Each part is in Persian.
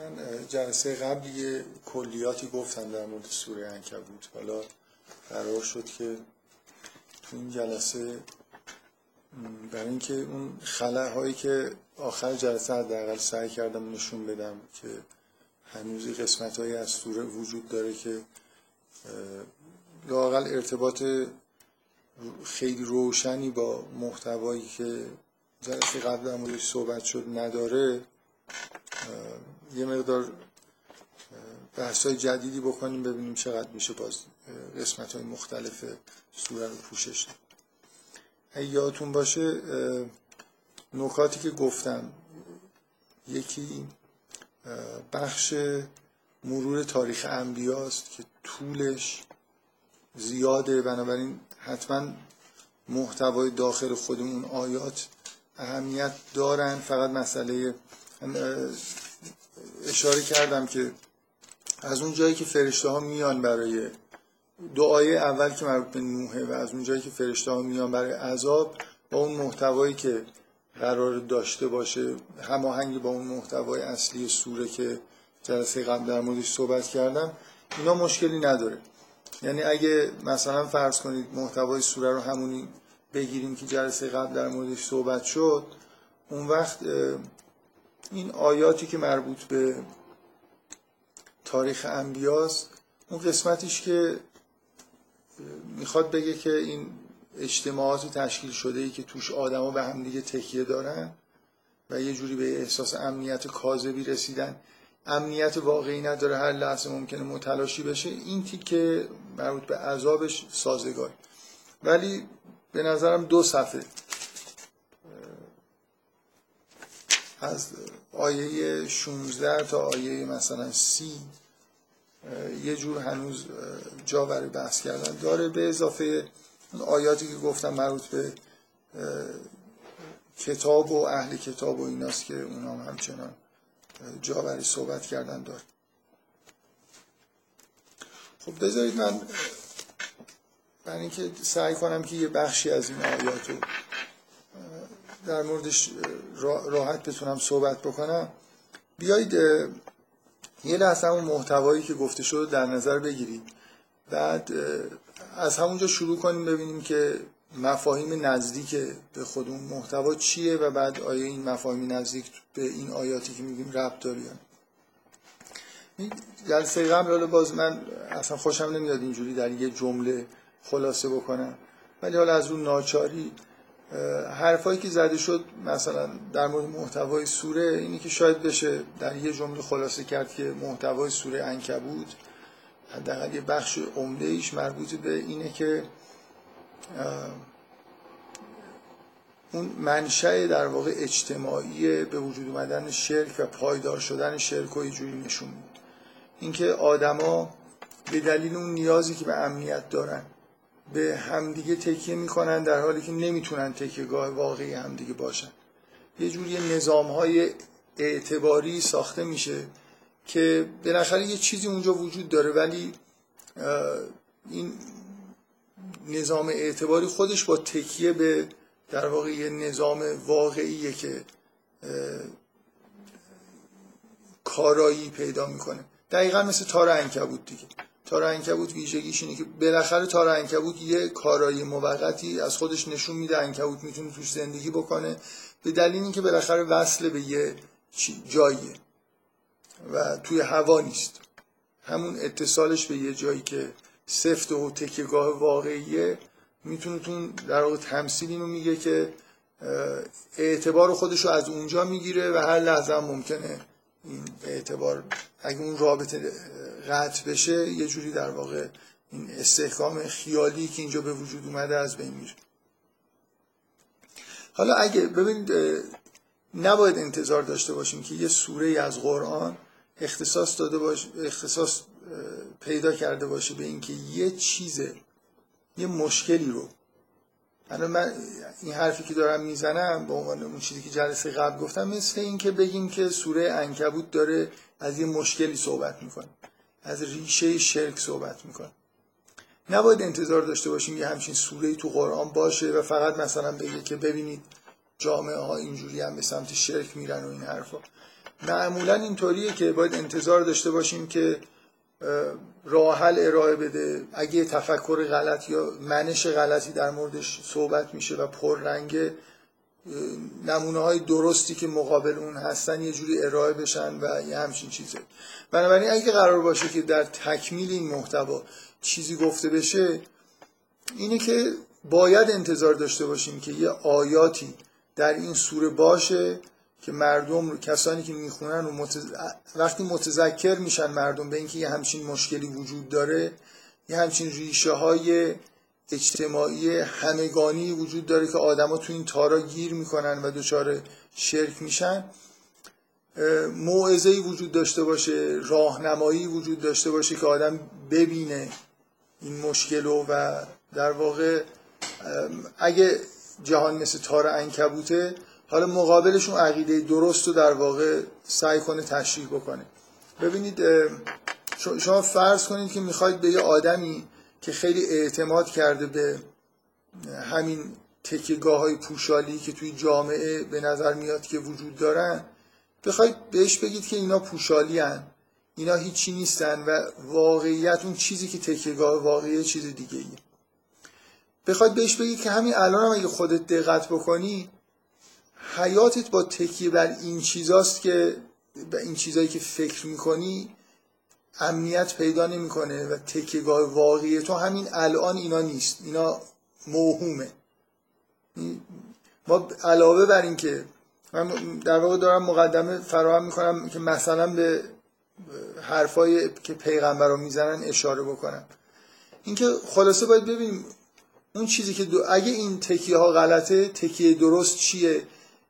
من جلسه قبل یه کلیاتی گفتم در مورد سوره انکبوت حالا قرار شد که تو این جلسه برای اینکه اون هایی که آخر جلسه حداقل سعی کردم نشون بدم که هنوز قسمت هایی از سوره وجود داره که لاقل ارتباط خیلی روشنی با محتوایی که جلسه قبل در صحبت شد نداره یه مقدار بحث های جدیدی بکنیم ببینیم چقدر میشه باز قسمت های مختلف سوره رو پوشش. اگه یادتون باشه نکاتی که گفتم یکی بخش مرور تاریخ انبیاست که طولش زیاده. بنابراین حتما محتوای داخل خودمون آیات اهمیت دارن. فقط مسئله اشاره کردم که از اون جایی که فرشته ها میان برای دعای اول که مربوط به نوحه و از اون جایی که فرشته ها میان برای عذاب با اون محتوایی که قرار داشته باشه هماهنگی با اون محتوای اصلی سوره که جلسه قبل در موردش صحبت کردم اینا مشکلی نداره. یعنی اگه مثلا فرض کنید محتوای سوره رو همونی بگیریم که جلسه قبل در موردش صحبت شد اون وقت این آیاتی که مربوط به تاریخ انبیاست اون قسمتیش که می‌خواد بگه که این اجتماعات تشکیل شده ای که توش آدما به هم دیگه تکیه دارن و یه جوری به احساس امنیت کاذبی رسیدن. امنیت واقعی نداره هر لحظه ممکنه متلاشی بشه. این تیکه مربوط به عذابش سازگار. ولی به نظرم دو صفحه. از آیه 16 تا آیه مثلا سی یه جور هنوز جا برای بحث کردن. داره به اضافه آیاتی که گفتم مربوط به کتاب و اهل کتاب و ایناست که اونا هم همچنان جا برای صحبت کردن داره. خب بذارید من برای اینکه سعی کنم که یه بخشی از این آیات رو در موردش راحت بتونم صحبت بکنم. بیایید یه لحظه همون محتوایی که گفته شد در نظر بگیرید بعد از همونجا شروع کنیم ببینیم که مفاهیم نزدیک به خودمون محتوا چیه و بعد آیا این مفاهیم نزدیک به این آیاتی که میگیم ربط داری جلسه قبل حالا باز من اصلا خوشم نمیاد اینجوری در یه جمله خلاصه بکنم. ولی حالا از اون ناچاری حرفایی که زده شد مثلا در مورد محتوای سوره اینی که شاید بشه در یه جمله خلاصه کرد که محتوای سوره انکبوت حداقل یه بخش عمده ایش مربوط به اینه که اون منشأ در واقع اجتماعی به وجود اومدن شرک و پایدار شدن شرک و جوری نشون میده اینکه آدما به دلیل اون نیازی که به امنیت دارن به همدیگه تکیه می‌کنن در حالی که نمی‌تونن تکیهگاه واقعی همدیگه باشن. یه جوری نظام های اعتباری ساخته میشه که بالاخره یه چیزی اونجا وجود داره ولی این نظام اعتباری خودش با تکیه به در واقع یه نظام واقعیه که کارایی پیدا می‌کنه. دقیقا مثل تار انکبوت دیگه. تار انکبوت ویژگیش اینه که بالاخره تار انکبوت یه کارایی موقتی از خودش نشون میده انکبوت می‌تونه توش زندگی بکنه. به دلیل اینکه بالاخره وصل به یه جاییه و توی هوا نیست. همون اتصالش به یه جایی که سفت و تکیگاه واقعیه می‌تونه تون در واقع تمثیل اینو میگه که اعتبار خودش رو از اونجا می‌گیره و هر لحظه ممکنه این اعتبار اگه اون رابطه قطع بشه یه جوری در واقع این استحکام خیالی که اینجا به وجود اومده از بین میره. حالا اگه ببینید نباید انتظار داشته باشیم که یه سوره از قرآن اختصاص داده باشه اختصاص پیدا کرده باشه به اینکه یه چیز یه مشکلی رو. الان من این حرفی که دارم می‌زنم به عنوان اون چیزی که جلسه قبل گفتم مثل اینکه بگیم که سوره انکبوت داره از یه مشکلی صحبت می‌کنه. از ریشه شرک صحبت می‌کنه. نباید انتظار داشته باشیم یه همچین سوره تو قرآن باشه و فقط مثلا بگه که ببینید جامعه ها اینجوری هم به سمت شرک میرن و این حرفا. معمولا اینطوریه که باید انتظار داشته باشیم که راه حل ارائه بده. اگه تفکر غلط یا منش غلطی در موردش صحبت میشه و پررنگه نمونه های درستی که مقابل اون هستن یه جوری ارائه بشن و یه همچین چیزه. بنابراین اگه قرار باشه که در تکمیل این محتوا چیزی گفته بشه اینه که باید انتظار داشته باشیم که یه آیاتی در این سوره باشه که مردم رو کسانی که می‌خونن و وقتی متذکر میشن مردم به اینکه یه همچین مشکلی وجود داره یه همچین ریشه های اجتماعی همگانی وجود داره که آدما تو این تارا گیر می‌کنن و دچار شرک میشن. موعظه‌ای وجود داشته باشه راهنمایی وجود داشته باشه که آدم ببینه این مشکل رو و در واقع اگه جهان مثل تار انکبوته حالا مقابلشون عقیده درست رو در واقع سعی کنه تشریح بکنه. ببینید شما فرض کنید که می‌خواید به یه آدمی که خیلی اعتماد کرده به همین تکیگاه های پوشالی که توی جامعه به نظر میاد که وجود دارن بخواید بهش بگید که اینا پوشالی هن. اینا هیچی نیستن و واقعیت اون چیزی که تکیگاه واقعی چیز دیگه ایه بخواید بهش بگید که همین الان هم اگه خودت دقت بکنی حیاتت با تکیه بر این چیزاست که به این چیزایی که فکر می‌کنی امنیت پیدا نمی‌کنه و تکیهگاه واقعی تو همین الان اینا نیست. اینا موهومه. ما علاوه بر این که من در واقع دارم مقدمه فراهم می‌کنم که مثلا به حرفای که پیغمبر رو می‌زنن اشاره بکنم. اینکه خلاصه باید ببینیم اون چیزی که دو اگه این تکیه ها غلطه تکیه درست چیه؟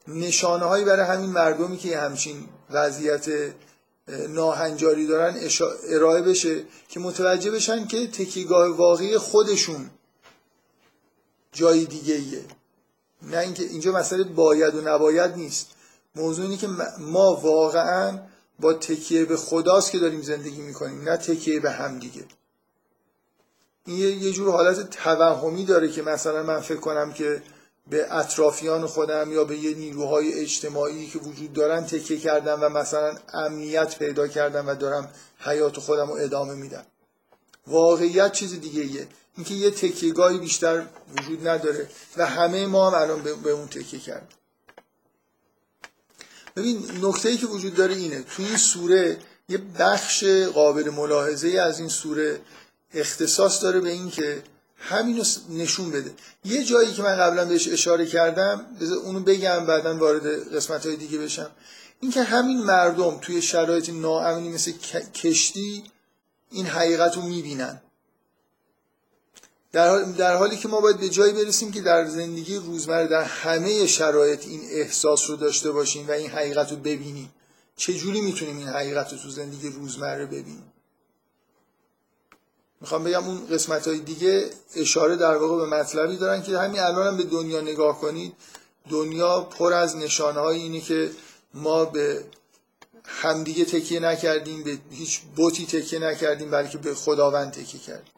نشانه هایی برای همین مردمی که همچین وضعیت ناهنجاری دارن ارائه بشه که متوجه بشن که تکیگاه واقعی خودشون جای دیگه ایه. نه اینکه اینجا مسئله باید و نباید نیست. موضوع اینه که ما واقعا با تکیه به خداست که داریم زندگی می‌کنیم نه تکیه به هم دیگه. این یه جور حالت توهمی داره که مثلا من فکر کنم که به اطرافیان خودم یا به یه نیروهای اجتماعی که وجود دارن تکیه کردم و مثلا امنیت پیدا کردم و دارم حیات خودم رو ادامه میدم. واقعیت چیز دیگه ایه اینکه یه تکیهگاهی بیشتر وجود نداره و همه ما هم الان به اون تکیه کردیم. ببین نکته ای که وجود داره اینه. تو این سوره یه بخش قابل ملاحظه از این سوره اختصاص داره به اینکه همینو نشون بده. یه جایی که من قبلا بهش اشاره کردم اونو بگم بعدا وارد قسمت های دیگه بشم. اینکه همین مردم توی شرایط ناامنی مثل کشتی این حقیقت رو می‌بینن. در, در حالی که ما باید به جایی برسیم که در زندگی روزمره در همه شرایط این احساس رو داشته باشیم و این حقیقت رو ببینیم. چجوری می‌تونیم این حقیقت رو تو زندگی روزمره ببینیم؟ می‌خوام بگم اون قسمت های دیگه اشاره در واقع به مطلبی دارن که همین الان هم به دنیا نگاه کنید. دنیا پر از نشانه های اینه که ما به همدیگه تکیه نکردیم به هیچ بوتی تکیه نکردیم بلکه به خداوند تکیه کردیم.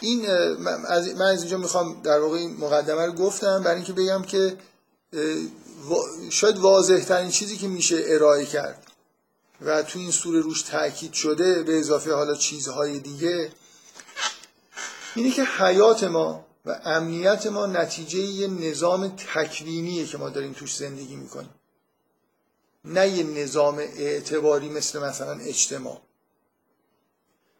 این من از اینجا می‌خوام در واقع این مقدمه رو گفتم برای اینکه بگم که شاید واضح ترین چیزی که میشه ارائه کرد و تو این سوره روش تاکید شده به اضافه حالا چیزهای دیگه اینه که حیات ما و امنیت ما نتیجه یه نظام تکوینیه که ما داریم توش زندگی می‌کنیم. نه یه نظام اعتباری مثل مثلا اجتماع.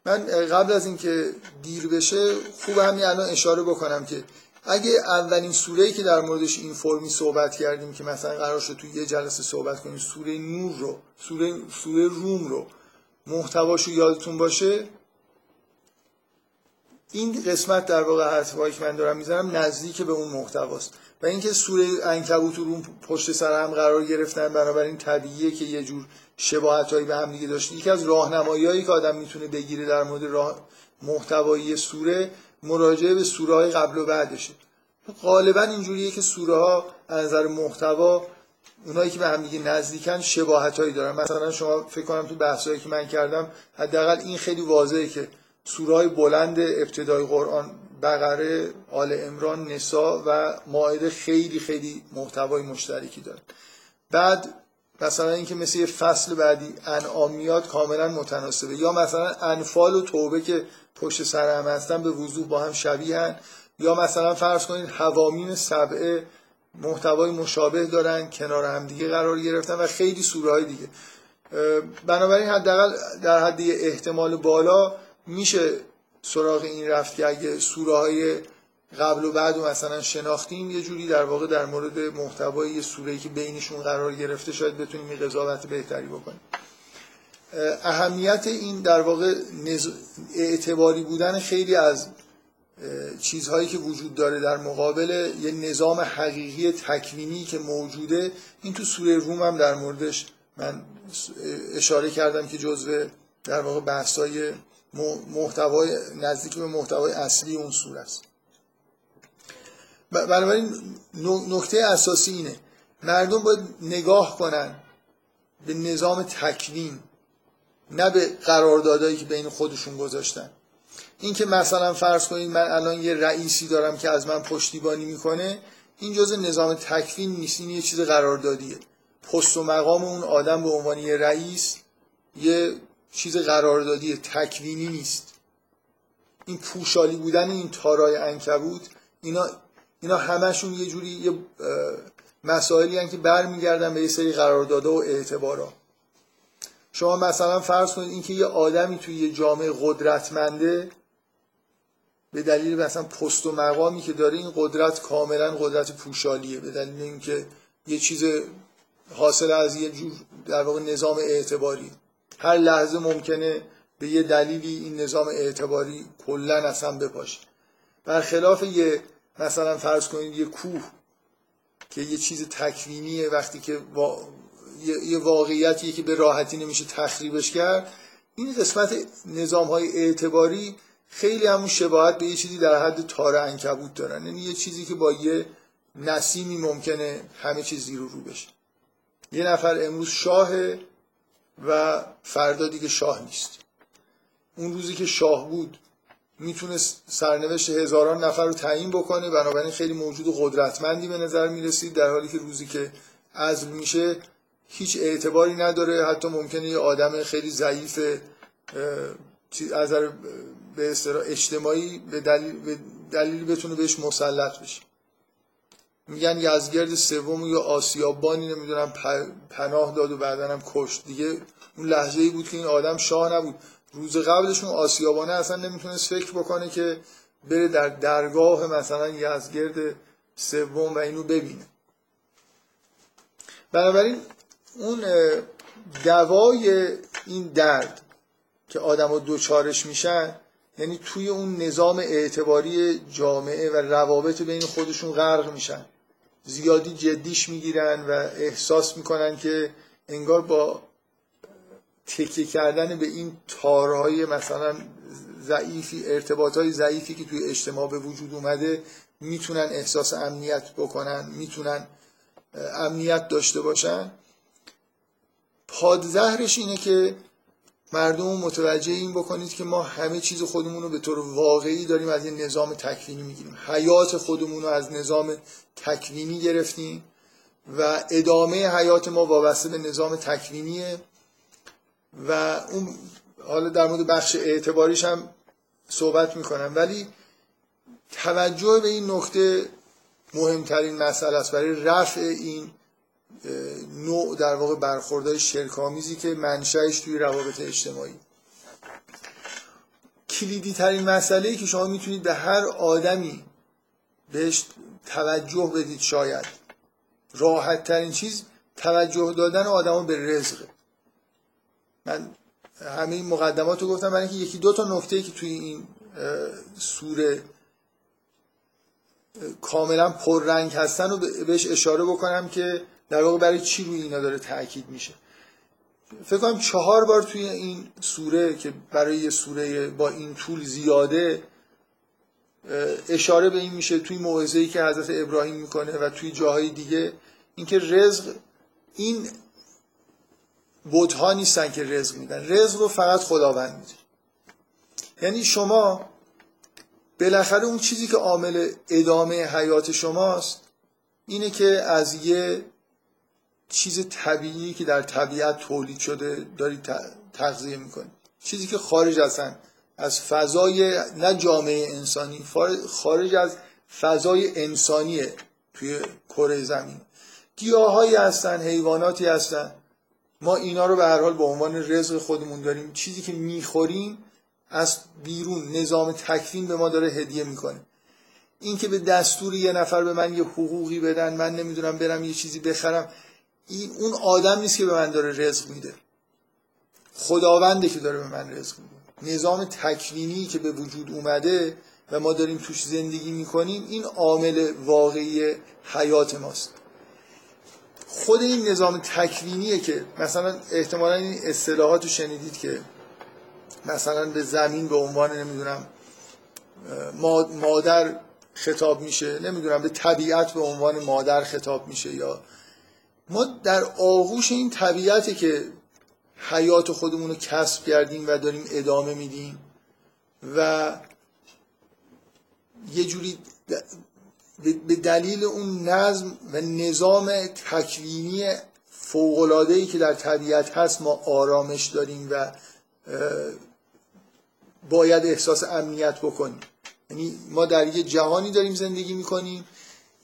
من قبل از اینکه دیر بشه خوب همین الان اشاره بکنم که اگه اولین سوره‌ای که در موردش این فرمی صحبت کردیم که مثلا قرار شد تو یه جلسه صحبت کنیم سوره نور رو سوره, سوره روم رو محتواشو یادتون باشه؟ این قسمت در واقع حرفایی که من دارم می‌زنم نزدیک به اون محتواست. و اینکه سوره انکبوت و روم پشت سر هم قرار گرفتن بنابراین طبیعیه که یه جور شباهتایی به هم دیگه داشت. یکی از راهنماییایی که آدم می‌تونه بگیره در مورد راه محتوایی سوره مراجعه به سوره های قبل و بعدشه. غالبا اینجوریه که سوره ها از نظر محتوا اونایی که به هم دیگه نزدیکن شباهت هایی دارن. مثلا شما فکر کنم تو بحثایی که من کردم حداقل این خیلی واضحه که سوره های بلند ابتدای قرآن بقره آل امران نسا و ماعده خیلی خیلی محتوای مشترکی دارن. بعد مثلا اینکه مثل یه فصل بعدی انعام میاد کاملا متناسبه. یا مثلا انفال و توبه که پشت سر هم هستن به وضوح با هم شبیهن یا مثلا فرض کنید حوامیم سبعه محتوای مشابه دارن کنار هم دیگه قرار گرفتن و خیلی سوره های دیگه بنابراین حداقل در حد احتمال بالا میشه سراغ این رفت که اگه سوره های قبل و بعد و مثلا شناختیم یه جوری در واقع در مورد محتوای یه سوره که بینشون قرار گرفته شاید بتونیم این قضاوت بهتری بکنیم. اهمیت این در واقع اعتباری بودن خیلی از چیزهایی که وجود داره در مقابل یه نظام حقیقی تکوینی که موجوده این تو سوره روم هم در موردش من اشاره کردم که جزو در واقع بحثای محتوای نزدیک به محتوای اصلی اون سوره است. بنابراین نکته اساسی اینه. مردم باید نگاه کنن به نظام تکوین. نه به قراردادهایی که بین خودشون گذاشتن. این که مثلا فرض کنید من الان یه رئیسی دارم که از من پشتیبانی می‌کنه این جز نظام تکوین نیست این یه چیز قراردادیه. پست و مقام اون آدم به عنوان یه رئیس یه چیز قراردادی تکوینی نیست. این پوشالی بودن این تارای انکبوت اینا اینا همشون یه جوری یه مسائلی هن که برمیگردن به یه سری قراردادها و اعتبارا. شما مثلا فرض کنید اینکه یه آدمی توی یه جامعه قدرتمنده به دلیل مثلا پست و مقامی که داره این قدرت کاملا قدرت پوشالیه. به دلیل اینکه یه چیز حاصل از یه جور در واقع نظام اعتباری. هر لحظه ممکنه به یه دلیلی این نظام اعتباری کلا اصلا بپاشه. برخلاف یه مثلا فرض کنید یه کوه که یه چیز تکوینیه وقتی که یه واقعیتیه که به راحتی نمیشه تخریبش کرد این قسمت نظام های اعتباری خیلی همون شباهت به یه چیزی در حد تار انکبوت دارن. یعنی یه چیزی که با یه نسیمی ممکنه همه چیز زیر رو بشه. یه نفر امروز شاهه و فردا دیگه شاه نیست. اون روزی که شاه بود می‌تونست سرنوشت هزاران نفر رو تعیین بکنه. بنابراین خیلی موجود قدرتمندی به نظر می‌رسید در حالی که روزی که عزل میشه هیچ اعتباری نداره. حتی ممکنه یه آدم خیلی ضعیف از به اجتماعی به دلیل, به دلیل بتونه بهش مسلط بشه. میگن یزگرد سوم یا آسیابانی نمی‌دونم پناه داد و بعدا هم کشت. دیگه اون لحظه ای بود که این آدم شاه نبود. روز قبلشون آسیابانه اصلا نمی‌تونست فکر بکنه که بره در درگاه مثلا یزگرد سوم و اینو ببینه. بنابراین اون دوای این درد که آدم ها دوچارش میشن یعنی توی اون نظام اعتباری جامعه و روابط بین خودشون غرق میشن. زیادی جدیش می‌گیرن و احساس می‌کنن که انگار با تکیه کردن به این تارهای مثلا ضعیفی ارتباط های ضعیفی که توی اجتماع به وجود اومده می‌تونن احساس امنیت بکنن می‌تونن امنیت داشته باشن. پادزهرش اینه که مردم متوجه این بکنید که ما همه چیز خودمون رو به طور واقعی داریم از یه نظام تکوینی می‌گیریم. حیات خودمون رو از نظام تکوینی گرفتیم و ادامه حیات ما وابسته به نظام تکوینیه و اون حالا در مورد بخش اعتباریش هم صحبت می‌کنم. ولی توجه به این نکته مهمترین مسئله است. برای رفع این نوع در واقع برخوردهای شرکامیزی که منشأش توی روابط اجتماعی. کلیدی ترین مسئله که شما می‌تونید به هر آدمی بهش توجه بدید شاید. راحت ترین چیز توجه دادن آدم به رزقه من همه این مقدمات رو گفتم برای اینکه یکی دو تا نکته که توی این سوره کاملا پررنگ هستن رو بهش اشاره بکنم که در واقع برای چی روی اینا داره تاکید میشه؟ فکر کنم چهار بار توی این سوره که برای یه سوره با این طول زیاده اشاره به این میشه توی موعظه‌ای که حضرت ابراهیم می‌کنه و توی جاهای دیگه اینکه رزق این بودها نیستن که رزق میدن. رزق رو فقط خداوند میده. یعنی شما بالاخره اون چیزی که عامل ادامه حیات شماست اینه که از یه چیز طبیعی که در طبیعت تولید شده داری تغذیه می‌کنی. چیزی که خارج هستن از فضای نه جامعه انسانی خارج از فضای انسانیه توی کره زمین. گیاهایی هستن حیواناتی هستن. ما اینا رو به هر حال به عنوان رزق خودمون داریم. چیزی که می‌خوریم از بیرون نظام تکوین به ما داره هدیه می‌کنه. این که به دستور یه نفر به من یه حقوقی بدن من نمی‌دونم برم یه چیزی بخرم. این اون آدم نیست که به من داره رزق میده. خداونده که داره به من رزق میده. نظام تکوینی که به وجود اومده و ما داریم توش زندگی می‌کنیم این عامل واقعی حیات ماست. خود این نظام تکوینیه که مثلا احتمالا این اصطلاحات رو شنیدید که مثلا به زمین به عنوان نمی‌دونم مادر خطاب میشه نمی‌دونم به طبیعت به عنوان مادر خطاب میشه یا ما در آغوش این طبیعته که حیات خودمون رو کسب کردیم و داریم ادامه میدیم و یه جوری به دلیل اون نظم و نظام تکوینی فوقلادهی که در طبیعت هست ما آرامش داریم و باید احساس امنیت بکنیم. یعنی ما در یه جهانی داریم زندگی می‌کنیم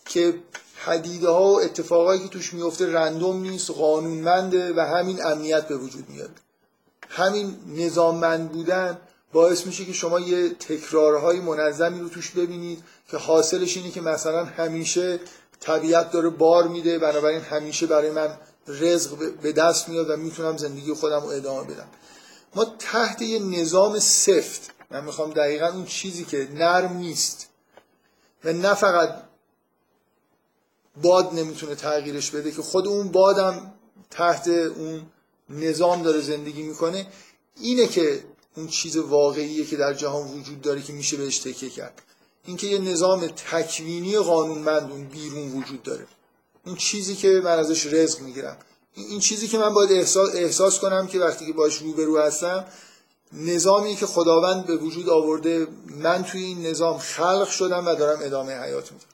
که حدیده ها و اتفاقایی که توش میفته رندوم نیست قانونمنده و همین امنیت به وجود میاد. همین نظاممند بودن باعث میشه که شما یه تکرارهای منظمی رو توش ببینید که حاصلش اینه که مثلا همیشه طبیعت داره بار میده بنابراین همیشه برای من رزق به دست میاد و می‌تونم زندگی خودم رو ادامه بدم. ما تحت یه نظام سفت من می‌خوام دقیقا اون چیزی که نرم نیست و نه فقط باد نمی‌تونه تغییرش بده که خود اون بادم تحت اون نظام داره زندگی می‌کنه. اینه که اون چیز واقعیه که در جهان وجود داره که میشه بهش تکیه کرد. اینکه یه نظام تکوینی قانونمند اون بیرون وجود داره. این چیزی که من ازش رزق می‌گیرم. این چیزی که من باید احساس, احساس کنم که وقتی که باش روبرو هستم نظامی که خداوند به وجود آورده من توی این نظام خلق شدم و دارم ادامه حیات میدم.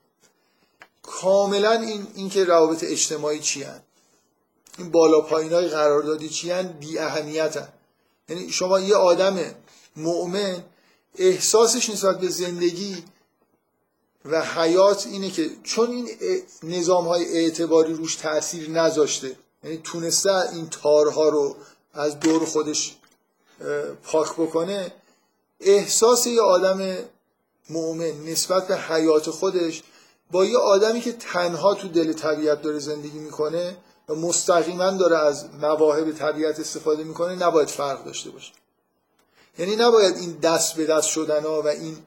کاملا این اینکه روابط اجتماعی چی هن؟ این بالا پایین های قراردادی چی هن؟ بی اهمیت یعنی شما یه آدم مؤمن احساسش نسبت به زندگی و حیات اینه که چون این نظام های اعتباری روش تاثیر نذاشته یعنی تونسته این تارها رو از دور خودش پاک بکنه احساس یه آدم مؤمن نسبت به حیات خودش با یه آدمی که تنها تو دل طبیعت داره زندگی می‌کنه و مستقیما داره از مواهب طبیعت استفاده می‌کنه نباید فرق داشته باشه. یعنی نباید این دست به دست شدن ها و این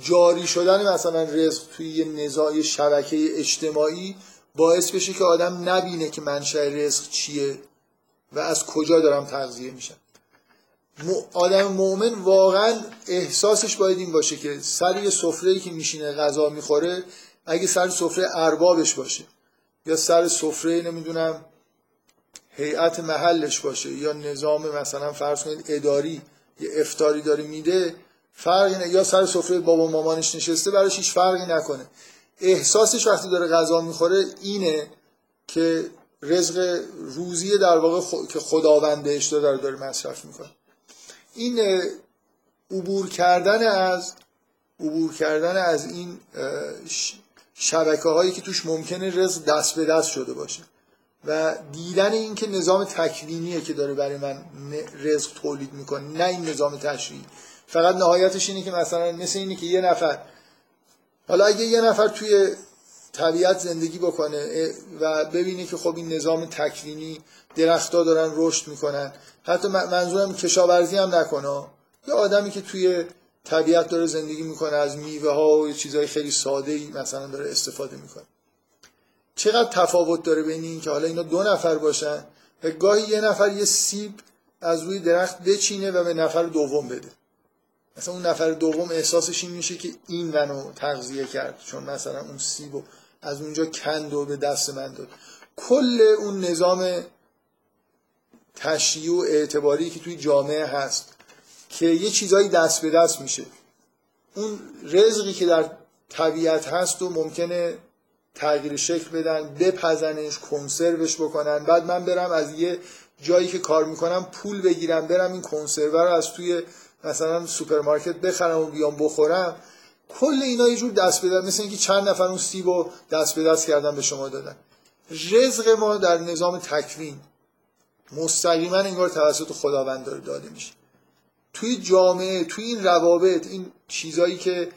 جاری شدن مثلا رزق توی یه نزاع شبکه اجتماعی باعث بشه که آدم نبینه که منشأ رزق چیه و از کجا دارم تغذیه میشم. آدم مؤمن واقعا احساسش باید این باشه که سر یه سفره که میشینه غذا می‌خوره اگه سر سفره اربابش باشه یا سر سفره نمی‌دونم هیئت محلش باشه یا نظام مثلا فرض کنید اداری یه افتاری داره میده فرقی نه یا سر سفره بابا مامانش نشسته براش هیچ فرقی نکنه. احساسش وقتی داره غذا می‌خوره اینه که رزق روزی در واقع که خداوند بهش داره داره مصرف می‌کنه. این عبور کردن از عبور کردن از این شبکه هایی که توش ممکنه رزق دست به دست شده باشه. و دیدن این که نظام تکوینیه که داره برای من رزق تولید می‌کنه نه این نظام تشریعی. فقط نهایتش اینه که مثلا مثل اینه که یه نفر حالا اگه یه نفر توی طبیعت زندگی بکنه و ببینه که خب این نظام تکوینی درختها دارن رشد می‌کنن حتی منظورم کشاورزی هم نکنه یه آدمی که توی طبیعت داره زندگی می‌کنه از میوه ها و چیزهای خیلی ساده ای مثلا داره استفاده می‌کنه. چقدر تفاوت داره بین این که حالا اینا دو نفر باشن و گاهی یه نفر یه سیب از روی درخت بچینه و به نفر دوم بده. مثلا اون نفر دوم احساسش این میشه که این منو تغذیه کرد چون مثلا اون سیب از اونجا کند و به دست من داد. کل اون نظام تشریع و اعتباری که توی جامعه هست که یه چیزایی دست به دست میشه. اون رزقی که در طبیعت هست و ممکنه تغییر شکل بدن بپزنش کنسروش بکنن. بعد من برم از یه جایی که کار می‌کنم پول بگیرم برم این کنسرو رو از توی مثلا سوپرمارکت بخرم و بیام بخورم. کل اینا یه جور دست به دست مثل اینکه چند نفر اون سیب رو دست به دست کردن به شما دادن. رزق ما در نظام تکوین مستقیما انگار توسط خداوند داره داده میشه. توی جامعه توی این روابط این چیزایی که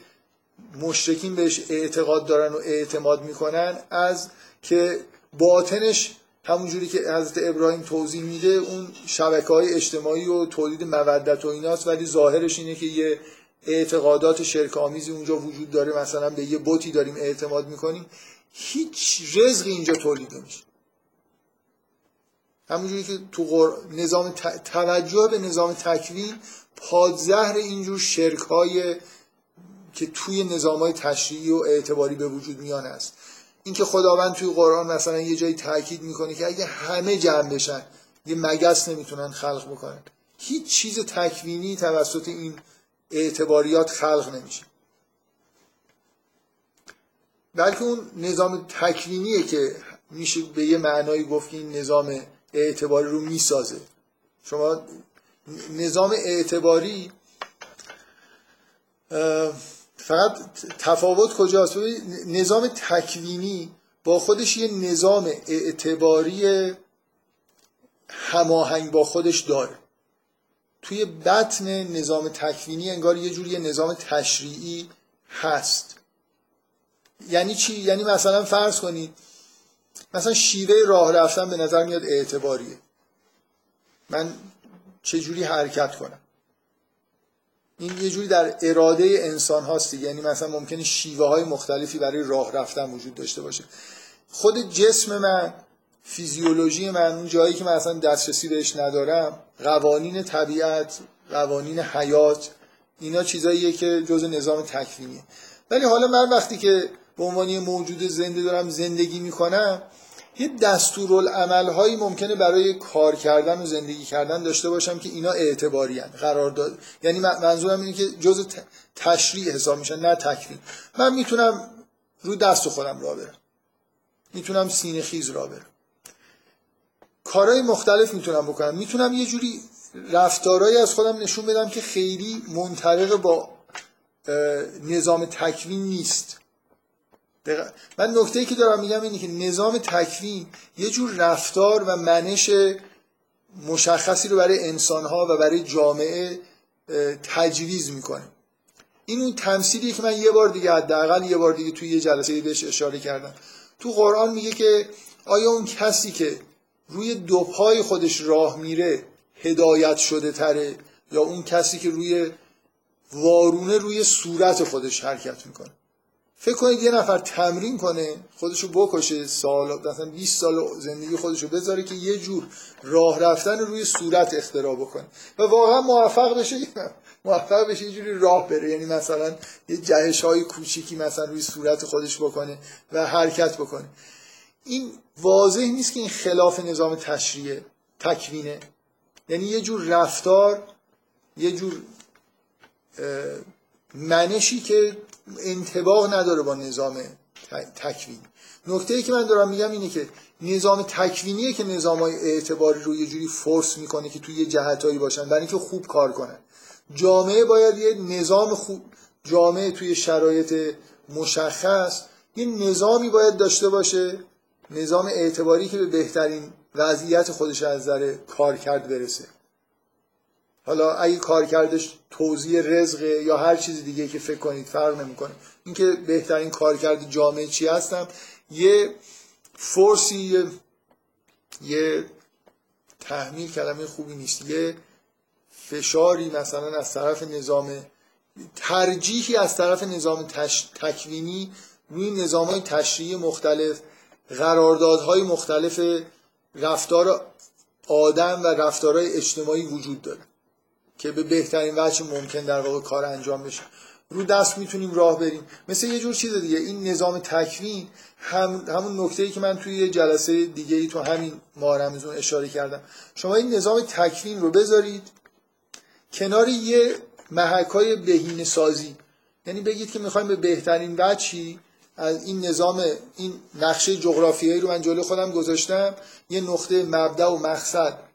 مشرکین بهش اعتقاد دارن و اعتماد می‌کنن از که باطنش همونجوری که حضرت ابراهیم توضیح میده اون شبکه های اجتماعی و تولید مودت و ایناست ولی ظاهرش اینه که یه اعتقادات شرک آمیزی اونجا وجود داره. مثلا به یه بوتی داریم اعتماد می‌کنیم. هیچ رزقی اینجا تولید نمیشه. همونجوری که تو نظام توجه به نظام تکوین پادزهر اینجور شرک های که توی نظام های تشریعی و اعتباری به وجود میان است. اینکه خداوند توی قرآن مثلا یه جایی تاکید می‌کنه که اگه همه جمع بشن یه مگس نمی‌تونن خلق بکنن. هیچ چیز تکوینی توسط این اعتباریات خلق نمیشه. بلکه اون نظام تکوینیه که میشه به یه معنایی گفت که این نظام اعتباری رو می‌سازه. شما نظام اعتباری فقط تفاوت کجاست؟ نظام تکوینی با خودش یه نظام اعتباری هماهنگ با خودش داره. توی بطن نظام تکوینی انگار یه جوری نظام تشریعی هست. یعنی چی؟ یعنی مثلا فرض کنید مثلا شیوه راه رفتن به نظر میاد اعتباریه. من چه جوری حرکت کنم؟ این یه جوری در اراده انسان هاست یعنی مثلا ممکنه شیوه های مختلفی برای راه رفتن وجود داشته باشه. خود جسم من فیزیولوژی من اون جایی که من اصلا دسترسی بهش ندارم قوانین طبیعت قوانین حیات اینا چیزاییه که جز نظام تکوینیه. ولی حالا من وقتی که به عنوان موجود زنده دارم زندگی می‌کنم یه دستورالعمل هایی ممکنه برای کار کردن و زندگی کردن داشته باشم که اینا اعتباری هن. قرار داد یعنی منظورم اینه که جز تشریع حساب میشن نه تکوین. من می‌تونم رو دست خودم را برم. می‌تونم سینه خیز را برم. کارهای مختلف می‌تونم بکنم. می‌تونم یه جوری رفتارهایی از خودم نشون بدم که خیلی منطبق با نظام تکوین نیست. من نکته که دارم میگم اینه که نظام تکوین یه جور رفتار و منش مشخصی رو برای انسانها و برای جامعه تجویز می‌کنه. این اون تمثیلیه که من یه بار دیگه حداقل یه بار دیگه توی یه جلسه بهش اشاره کردم. تو قرآن میگه که آیا اون کسی که روی دو پای خودش راه میره هدایت شده تره یا اون کسی که روی وارونه روی صورت خودش حرکت می‌کنه؟ فکر کنید یه نفر تمرین کنه خودشو بکشه سال مثلا 20 سال زندگی خودشو بذاره که یه جور راه رفتن روی صورت اختراع بکنه. و واقعا موفق بشه موفق بشه یه جوری راه بره. یعنی مثلا یه جهش های کوچیکی مثلا روی صورت خودش بکنه و حرکت بکنه. این واضح نیست که این خلاف نظام تشریع تکوینه. یعنی یه جور رفتار یه جور منشی که انتباه نداره با نظام تکوین. نکته ای که من دارم میگم اینه که نظام تکوینیه که نظام های اعتباری رو یه جوری فرس می‌کنه که توی یه جهتایی باشن برای اینکه خوب کار کنن. جامعه باید یه نظام خوب جامعه توی شرایط مشخص یه نظامی باید داشته باشه نظام اعتباری که به بهترین وضعیت خودش از نظر کار کرد برسه. حالا اگه کار کردش توضیح رزقه یا هر چیز دیگه که فکر کنید فرق نمی‌کنه. اینکه بهترین کارکرد جامعه چی هستم؟ یه فورسی یه, یه تحمیل کلمه خوبی نیست. یه فشاری مثلا از طرف نظام ترجیحی از طرف نظام تش... تکوینی روی نظام های تشریعی مختلف قراردادهای مختلف رفتار آدم و رفتارهای اجتماعی وجود داره. که به بهترین وجه ممکن در واقع کار انجام بشه. رو دست می‌تونیم راه بریم. مثل یه جور چیز دیگه. این نظام تکوین هم همون نکته ای که من توی یه جلسه دیگه ای تو همین ماه اشاره کردم. شما این نظام تکوین رو بذارید کنار یه محک های بهینه سازی یعنی بگید که می‌خوایم به بهترین وجهی از این نظام این نقشه جغرافیایی رو من جلو خودم گذاشتم. یه نقطه مبدا و مقصد.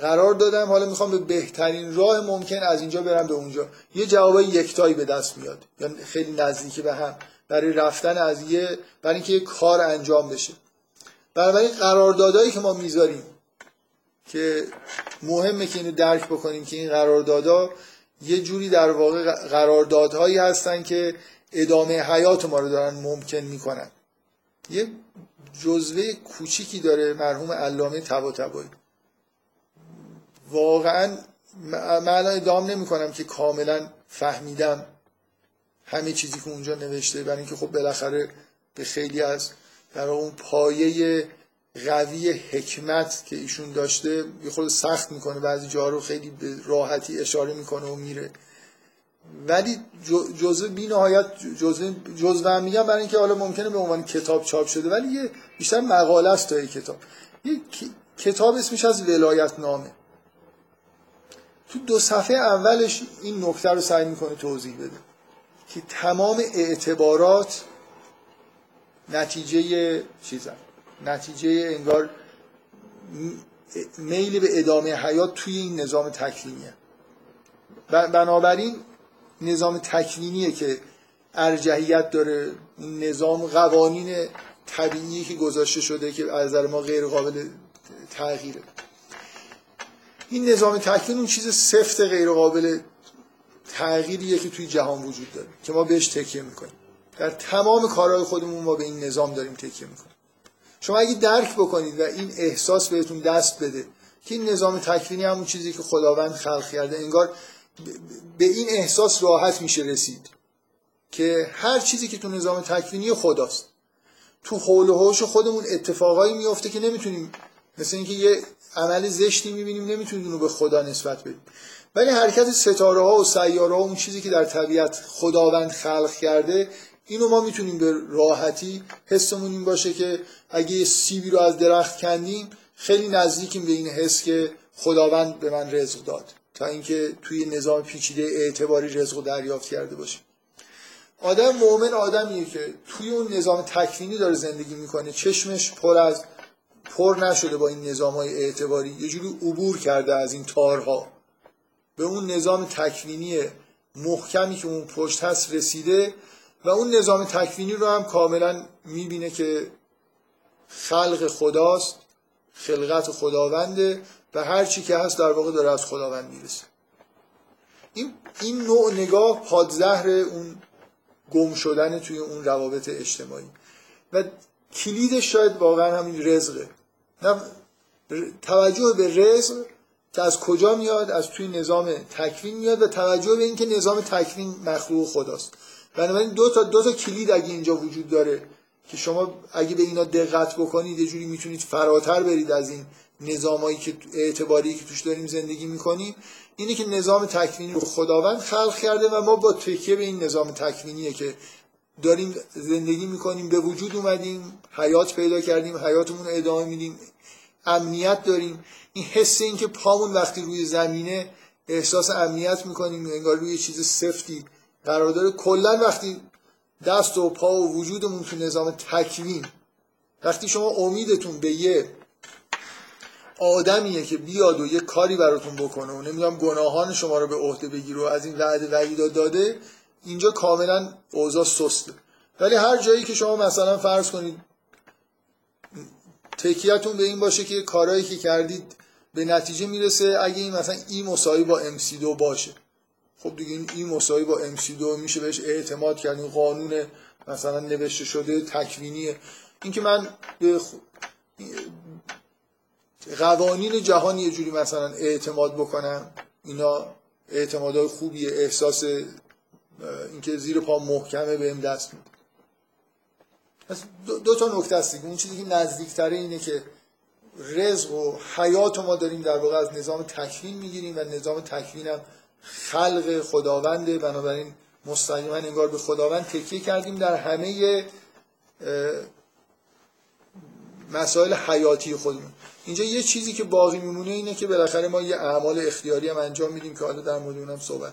قرار دادم. حالا می‌خوام به بهترین راه ممکن از اینجا برم به اونجا. یه جوابای یکتایی به دست میاد. یا خیلی نزدیک به هم. برای رفتن از یه برای اینکه یه کار انجام بشه. بنابراین قراردادهایی که ما می‌ذاریم که مهمه که اینو درک بکنیم که این قراردادها یه جوری در واقع قراردادهایی هستن که ادامه حیات ما رو دارن ممکن می‌کنن. یه جزوه کوچیکی داره مرحوم علامه طباطبایی. واقعا من ادام نمی کنم که کاملا فهمیدم همه چیزی که اونجا نوشته برای اینکه خب بالاخره به خیلی از در اون پایه قوی حکمت که ایشون داشته یه خود سخت می‌کنه. بعضی جاها رو خیلی به راحتی اشاره می‌کنه و میره. ولی جزء بی نهایت جزء جزء هم میگم برای اینکه حالا ممکنه به عنوان کتاب چاپ شده ولی یه بیشتر مقاله است تا کتاب. یه کتاب اسمش از ولایت نامه تو دو صفحه اولش این نکته رو سعی می‌کنه توضیح بده که تمام اعتبارات نتیجه چیزن. نتیجه انگار میل به ادامه حیات توی این نظام تکوینیه بنابراین نظام تکوینیه که ارجحیت داره. نظام قوانین طبیعی که گذاشته شده که از نظر ما غیر قابل تغییره. این نظام تکوین اون چیز سفت غیر قابل تغییریه که توی جهان وجود داره که ما بهش تکیه می‌کنیم. در تمام کارهای خودمون ما به این نظام داریم تکیه می‌کنیم. شما اگه درک بکنید و این احساس بهتون دست بده که این نظام تکوینی همون چیزی که خداوند خلق کرده انگار به این احساس راحت میشه رسید که هر چیزی که تو نظام تکوینی خداست. تو حول و حوش خودمون اتفاقایی میفته که نمی‌تونیم مثل اینکه یه عمل زشتی می‌بینیم نمی‌تونیم اونو به خدا نسبت بدیم. ولی حرکت ستاره ها و سیاره ها اون چیزی که در طبیعت خداوند خلق کرده اینو ما می‌تونیم به راحتی حسمون این باشه که اگه یه سیبی رو از درخت کندیم خیلی نزدیکیم به این حس که خداوند به من رزق داد. تا اینکه توی نظام پیچیده اعتباری رزق رو دریافت کرده باشه آدم مؤمن آدمیه که توی اون نظام تکوینی داره زندگی می‌کنه. چشمش پر از پر نشده با این نظام های اعتباری. یه جوری عبور کرده از این تارها. به اون نظام تکوینی محکمی که اون پشت هست رسیده و اون نظام تکوینی رو هم کاملا می‌بینه که خلق خداست خلقت خداونده و هر چی که هست در واقع داره از خداوند می‌رسه. این, این نوع نگاه پادزهر اون گم شدن توی اون روابط اجتماعی. و کلیدش شاید واقعا همین رزقه. توجه به رزق که از کجا میاد؟ از توی نظام تکوین میاد و توجه به اینکه نظام تکوین مخلوق خداست. بنابراین دو تا دو تا کلید اگه اینجا وجود داره که شما اگه به اینا دقت بکنید یه جوری می‌تونید فراتر برید از این نظامایی که اعتباری که توش داریم زندگی می‌کنیم اینه که نظام تکوینی رو خداوند خلق کرده و ما با تکیه به این نظام تکوینیه که داریم زندگی می‌کنیم به وجود اومدیم حیات پیدا کردیم حیاتمون رو ادامه میدیم امنیت داریم. این حس این که پامون وقتی روی زمینه احساس امنیت می‌کنیم انگار روی چیز سفتی قرار داره. کلا وقتی دست و پا و وجودمون تو نظام تکوین وقتی شما امیدتون به یه آدمیه که بیاد و یه کاری براتون بکنه و نمی‌دونم گناهان شما رو به عهده بگیره و از این وعده وعیدا داده اینجا کاملا اوضاع سسته ولی هر جایی که شما مثلا فرض کنید تکیهتون به این باشه که کارهایی که کردید به نتیجه می‌رسه اگه این مثلا ای مساوی با MC2 باشه. خب دیگه این ای مساوی با MC2 میشه بهش اعتماد کرد. این قانون مثلا نوشته شده تکوینیه. اینکه من به قوانین جهان یه جوری مثلا اعتماد بکنم اینا اعتمادهای خوبیه احساس اینکه زیر پا محکمه بهم دست میده. دو, دو تا نکته است اون چیزی که نزدیکتره اینه که رزق و حیات ما داریم در واقع از نظام تکوین می‌گیریم و نظام تکوین هم خلق خداونده. بنابراین مستقیما انگار به خداوند تکیه کردیم در همه مسائل حیاتی خودمون. اینجا یه چیزی که باقی میمونه اینه که بالاخره ما یه اعمال اختیاری هم انجام میدیم که حالا در مورد اونم صحبت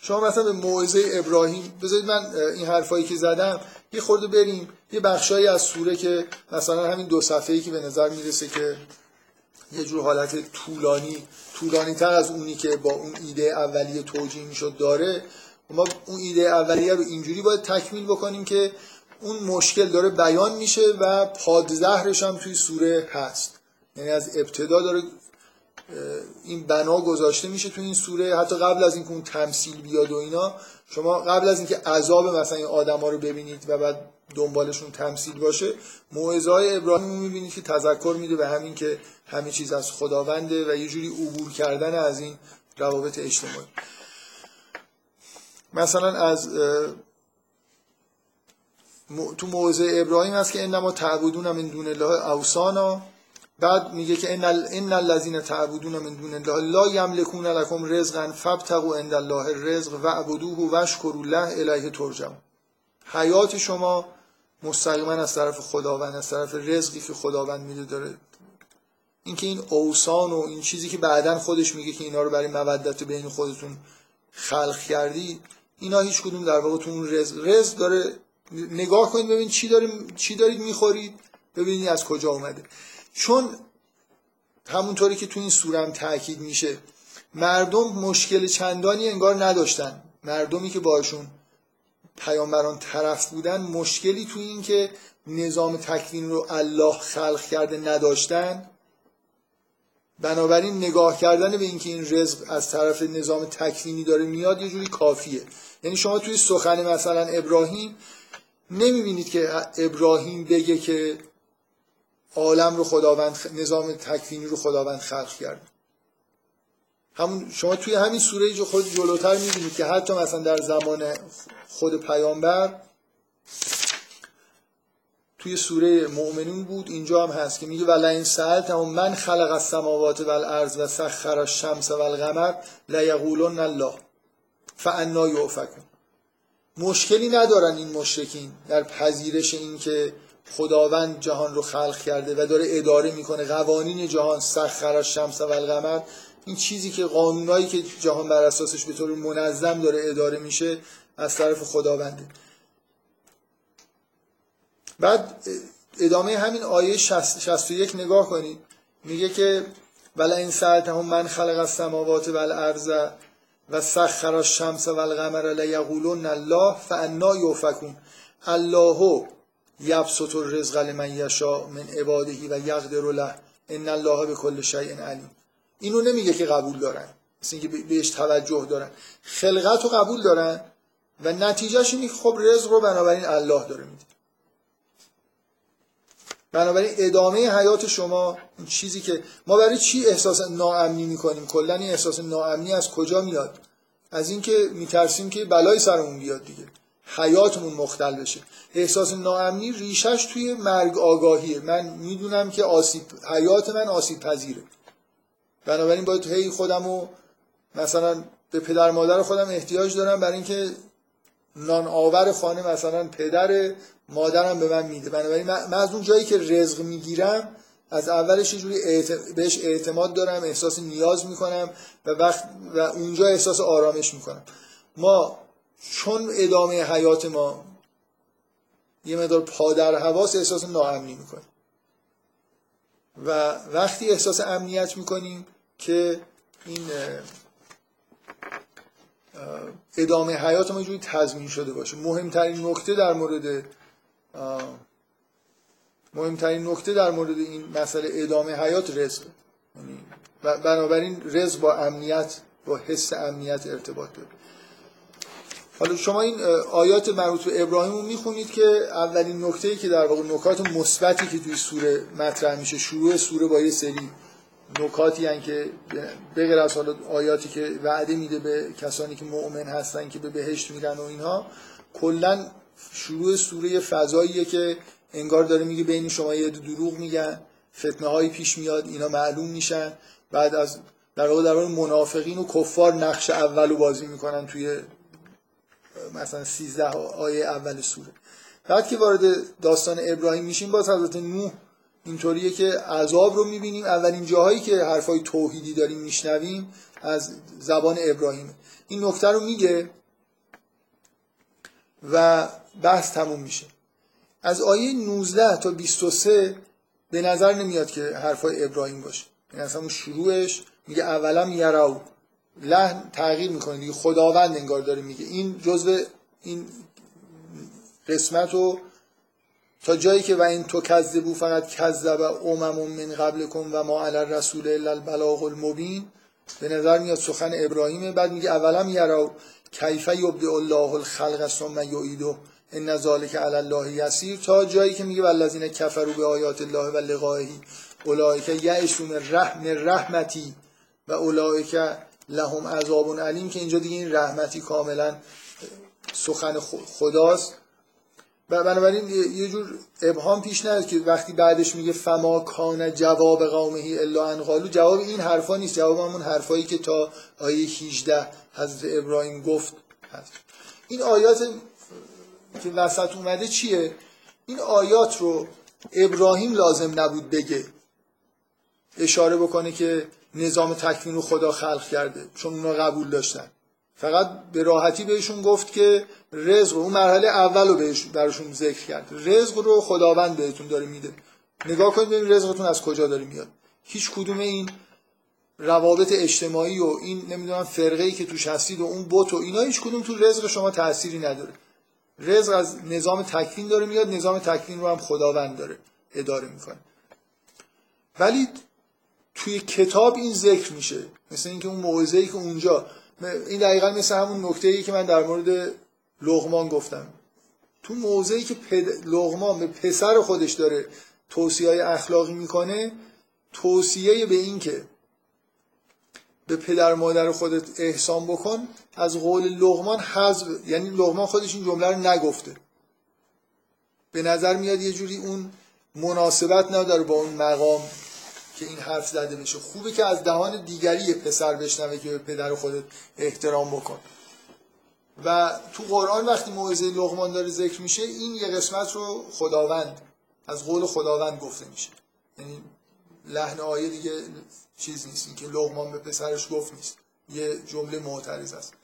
شما مثلا به موعظه ابراهیم بذارید من این حرفایی که زدم یه خورده بریم یه بخشایی از سوره که مثلا همین دو صفحه‌ای که به نظر می‌رسه که یه جور حالت طولانی طولانی تر از اونی که با اون ایده اولیه توجیه می‌شد داره. ما اون ایده اولیه رو اینجوری باید تکمیل بکنیم که اون مشکل داره بیان میشه و پادزهرش هم توی سوره هست. یعنی از ابتدا داره این بنا گذاشته میشه تو این سوره. حتی قبل از اینکه اون تمثیل بیاد و اینا شما قبل از اینکه عذاب مثلا این آدما رو ببینید و بعد دنبالشون تمثیل باشه موعظه های ابراهیم رو می‌بینید که تذکر میده به همین که همه چیز از خداونده و یه جوری عبور کردن از این روابط اجتماعی. مثلا از تو موضع ابراهیم هست که انما تعبدون من دون الله اوسانا بعد میگه که ان الذين تعبدون من دون الله لا یملکون لكم رزقا فابتغوا عند الله الرزق واعبدوه واشکروا له الیه ترجعون. حیات شما مستقیما از طرف خداوند از طرف رزقی که خداوند میده داره. اینکه این اوسان و این چیزی که بعدا خودش میگه که اینا رو برای مودت بین خودتون خلق کردی اینا هیچ کدوم در واقع تو اون رزق رزق داره نگاه کنید ببین چی داریم چی دارید می‌خورید ببینید از کجا اومده. چون همونطوری که تو این سورم تاکید میشه مردم مشکل چندانی انگار نداشتن. مردمی که باشون پیامبران طرف بودن مشکلی تو این که نظام تکوین رو الله خلق کرده نداشتن. بنابراین نگاه کردن به اینکه این رزق از طرف نظام تکوینی داره میاد یه جوری کافیه. یعنی شما توی سخن مثلا ابراهیم نمی‌بینید که ابراهیم بگه که عالم رو خداوند نظام تکوینی رو خداوند خلق کرد. همون شما توی همین سوره جو خود جلوتر می‌بینید که حتی مثلا در زمان خود پیامبر توی سوره مؤمنون بود اینجا هم هست که میگه ولا این سألت من خلق السماوات والارض و سخر الشمس والقمر لیقولن الله فانا یؤفکون مشکلی ندارن این مشرکین در پذیرش این که خداوند جهان رو خلق کرده و داره اداره می‌کنه. قوانین جهان سخر شمس و القمر. این چیزی که قانونایی که جهان بر اساسش به طور منظم داره اداره میشه از طرف خداونده. بعد ادامه همین آیه 61 نگاه کنید میگه که ولا این هم من خلق السماوات والارض و سخر الشمس والقمر لیقولون الله فانا یؤفکون الله یبسط الرزق لمن یشاء من عباده و یقدر له ان الله بكل شیء علیم. اینو نمیگه که قبول دارن. مثل اینکه بهش توجه دارن. خلقت رو قبول دارن و نتیجهش اینه که خب رزق رو بنابراین الله داره میده. بنابراین ادامه حیات شما این چیزی که ما برای چی احساس ناامنی می‌کنیم؟ کلا این احساس ناامنی از کجا میاد؟ از اینکه میترسیم که بلای سرمون بیاد دیگه. حیاتمون مختل بشه. احساس ناامنی ریشش توی مرگ آگاهیه. من می‌دونم که آسیب حیات من آسیب پذیره. بنابراین باید هی خودمو مثلا به پدر مادر خودم احتیاج دارم برای اینکه نان آور خانه مثلا پدر مادرم به من میده. بنابراین من از اون جایی که رزق می‌گیرم از اولش یه جوری بهش اعتماد دارم احساس نیاز می‌کنم و وقت و اونجا احساس آرامش می‌کنم. ما چون ادامه حیات ما یه مدار پادر حواس احساس ناامنی می‌کنیم و وقتی احساس امنیت می‌کنیم که این ادامه حیات ما جوری تضمین شده باشه. مهمترین نکته در مورد مهمترین نکته در مورد این مسئله ادامه حیات رزق. یعنی بنابراین رزق با امنیت با حس امنیت ارتباط داره. حالا شما این آیات مربوط به ابراهیم رو می‌خونید که اولین نکته که در واقع نکات مثبتی که توی سوره مطرح میشه شروع سوره با یه سری نکاتی هن که بغیر از حالا آیاتی که وعده میده به کسانی که مؤمن هستن که به بهشت میرن و اینها کلا شروع سوره فضاییه که انگار داره میگه بین شما یه دروغ میگن فتنه هایی پیش میاد اینا معلوم میشن. بعد از در واقع در منافقین و کفار نقش اولو بازی می‌کنن توی مثلا 13 آیه اول سوره. بعد که وارد داستان ابراهیم میشیم باز حضرت نوح اینطوریه که عذاب رو می‌بینیم. اولین جاهایی که حرفای توحیدی داریم میشنویم از زبان ابراهیم این نکته رو میگه و بحث تموم میشه. از آیه 19 تا 23 به نظر نمیاد که حرفای ابراهیم باشه. این یعنی اصلا شروعش میگه اولا یراو. لحن تغییر می‌کنه دیگه. خداوند انگار داره میگه. این جزء این قسمت رو تا جایی که و این تو کذبو فقط کذب امم من قبل کن و ما علی رسول الا البلاغ المبین. به نظر میاد سخن ابراهیمه. بعد میگه اولم یراو کیف یبدع الله الخلق ثم یعیده ان ذلک علی الله یسیر. تا جایی که میگه والذین کفروا به آیات الله و لقائه اولئک یعشون رحم رحمتی و اولئک لهم عذاب علیم که اینجا دیگه این رحمتی کاملا سخن خداست. و بنابراین یه جور ابهام پیش نیاد که وقتی بعدش میگه فما کان جواب قومه الا ان قالو جواب این حرفا نیست. جواب همون حرفایی که تا آیه 18 حضرت ابراهیم گفت. هست این آیات که وسط اومده چیه؟ این آیات رو ابراهیم لازم نبود بگه. اشاره بکنه که نظام تکوین رو خدا خلق کرده چون اونا قبول داشتن. فقط به راحتی بهشون گفت که رزق اون مرحله اول رو بهش براشون ذکر کرد. رزق رو خداوند بهتون داره میده. نگاه کنید ببینید رزقتون از کجا داره میاد. هیچ کدوم این روابط اجتماعی و این نمی‌دونم فرقه ای که توش هستید و اون بوت و اینا هیچ کدوم تو رزق شما تأثیری نداره. رزق از نظام تکوین داره میاد نظام تکوین رو هم خداوند داره اداره می‌کنه. ولی توی کتاب این ذکر میشه. مثل اینکه اون موعظه ای که اونجا این دقیقا مثل همون نکته ای که من در مورد لغمان گفتم. تو موضعی که پد... لغمان به پسر خودش داره توصیه های اخلاقی می‌کنه توصیه به این که به پدر مادر خودت احسان بکن از قول لغمان حذف یعنی لغمان خودش این جمله رو نگفته. به نظر میاد یه جوری اون مناسبت نداره با اون مقام. که این حرف زده بشه خوبه که از دهان دیگری یه پسر بشنوه که به پدر خودت احترام بکن. و تو قرآن وقتی موعظه لغمان داره ذکر میشه این یه قسمت رو خداوند از قول خداوند گفته میشه. یعنی لحن آیه دیگه چیز نیست. که لغمان به پسرش گفت نیست. یه جمله معترض است.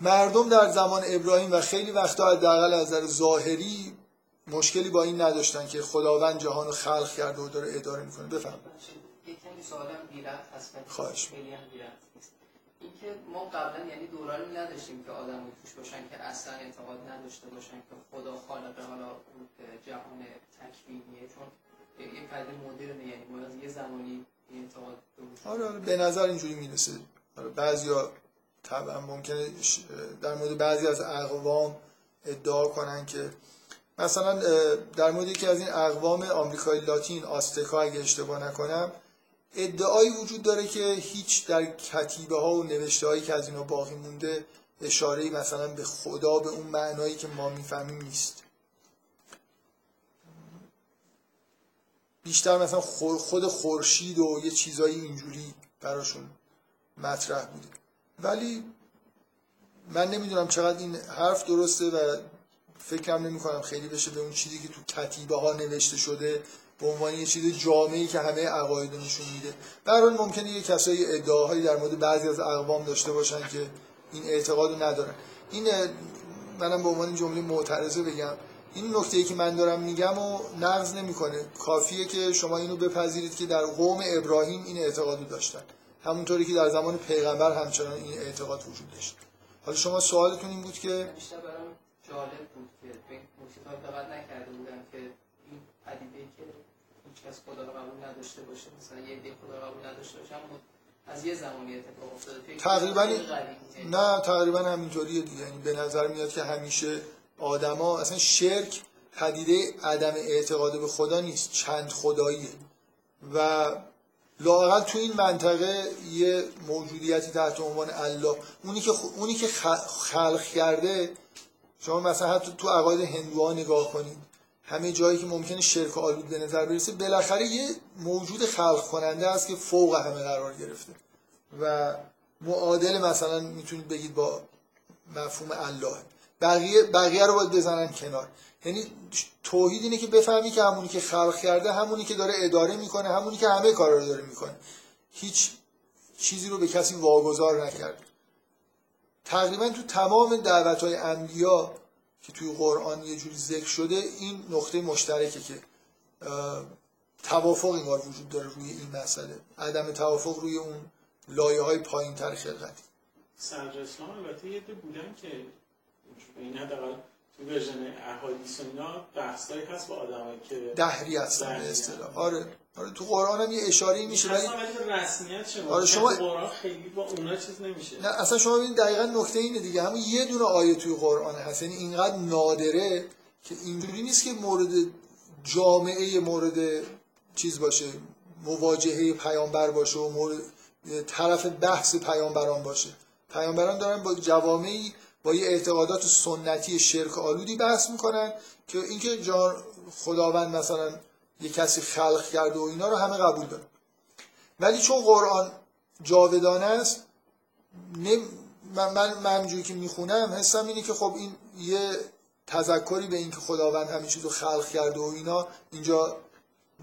مردم در زمان ابراهیم و خیلی وقتا حداقل از نظر ظاهری مشکلی با این نداشتن که خداوند جهان رو خلق کرده و داره اداره می‌کنه. بفهم خواهش. اینکه ما قبلا یعنی دورانی نداشتیم که آدم توش باشن که اصلا اعتقاد نداشته باشن که خدا خالق حالا اون جهان تکوینیه. چون یه پدیده مدرنه یعنی ما از یه زمانی اعتقاد آره آره به نظر اینجوری می‌رسه. آره بعضیا طبعا ممکنه در مورد بعضی از اقوام ادعا کنن که مثلا در مورد یکی از این اقوام آمریکای لاتین آستکا اگه اشتباه نکنم ادعایی وجود داره که هیچ در کتیبه ها و نوشته هایی که از اینا باقی مونده اشاره مثلا به خدا به اون معنایی که ما می‌فهمیم نیست. بیشتر مثلا خود خورشید و یه چیزایی اینجوری براشون مطرح بوده. ولی من نمی‌دونم چقدر این حرف درسته و فکرم نمی کنم خیلی بشه به اون چیزی که تو کتیبه ها نوشته شده به عنوان یه چیز جامعی که همه عقاید نشون میده. در ممکنه یه کسایی ادعاهایی در مورد بعضی از اقوام داشته باشن که این اعتقاد ندارن. این منم به عنوان جمله معترضه بگم این نکته ای که من دارم میگم و نقض نمی‌کنه. کافیه که شما اینو بپذیرید که در قوم ابراهیم این اعتقادو داشتن. همونطوری که در زمان پیغمبر همچنان این اعتقاد وجود داشت. حالا شما سوالتون این بود که جالب بود. که به نکرده بودم که این پدیده که هیچ کس خدا رو قبول نداشته باشه مثلا یه عده خدا رو قبول نداشته باشه از یه زمانی اتفاق افتاده. تقریبا نه تقریبا همینطوریه دیگه. یعنی به نظر میاد که همیشه آدما اصلا شرک پدیده عدم اعتقاد به خدا نیست چند خداییه. و لاقل تو این منطقه یه موجودیتی تحت عنوان الله اونی که اونی که خلق کرده شما مثلا حتی تو عقاید هندوها نگاه کنید همه جایی که ممکنه شرک آلود به نظر برسه بالاخره یه موجود خلق کننده است که فوق همه قرار گرفته. و معادل مثلا می‌تونید بگید با مفهوم الله. بقیه بقیه رو باید بزنن کنار. یعنی توحید اینه که بفهمی که همونی که خلق کرده همونی که داره اداره می‌کنه همونی که همه کارا رو داره می‌کنه. هیچ چیزی رو به کسی واگذار نکرده. تقریبا تو تمام دعوت های انبیا که توی قرآن یه جوری ذکر شده این نقطه مشترکه که توافق انگار وجود داره روی این مسئله. عدم توافق روی اون لایه های پایین تر خلقتی. سرج اسلام البته یه بودن که این حداقل تو ورژن احادیث و اینا بحثایی هست با آدمایی که دهری هستن به اصطلاح. آره. آره تو قرآن هم یه اشاره میشه ولی رسمیت شما آره شما قرآن خیلی با اونا چیز نمیشه. نه اصلا شما ببین دقیقا نکته اینه دیگه. همون یه دونه آیه توی قرآن هست. یعنی اینقدر نادره که اینجوری نیست که مورد جامعه مورد چیز باشه مواجهه پیامبر باشه و مورد طرف بحث پیامبران باشه. پیامبران دارن با جوامعی با یه اعتقادات سنتی شرک آلودی بحث می‌کنن که اینکه خداوند مثلا یه کسی خلق کرده و اینا رو همه قبول دارن ولی چون قرآن جاودانه است من من من که می‌خونم حسم اینه که خب این یه تذکری به اینکه خداوند همین چیز رو خلق کرده و اینا اینجا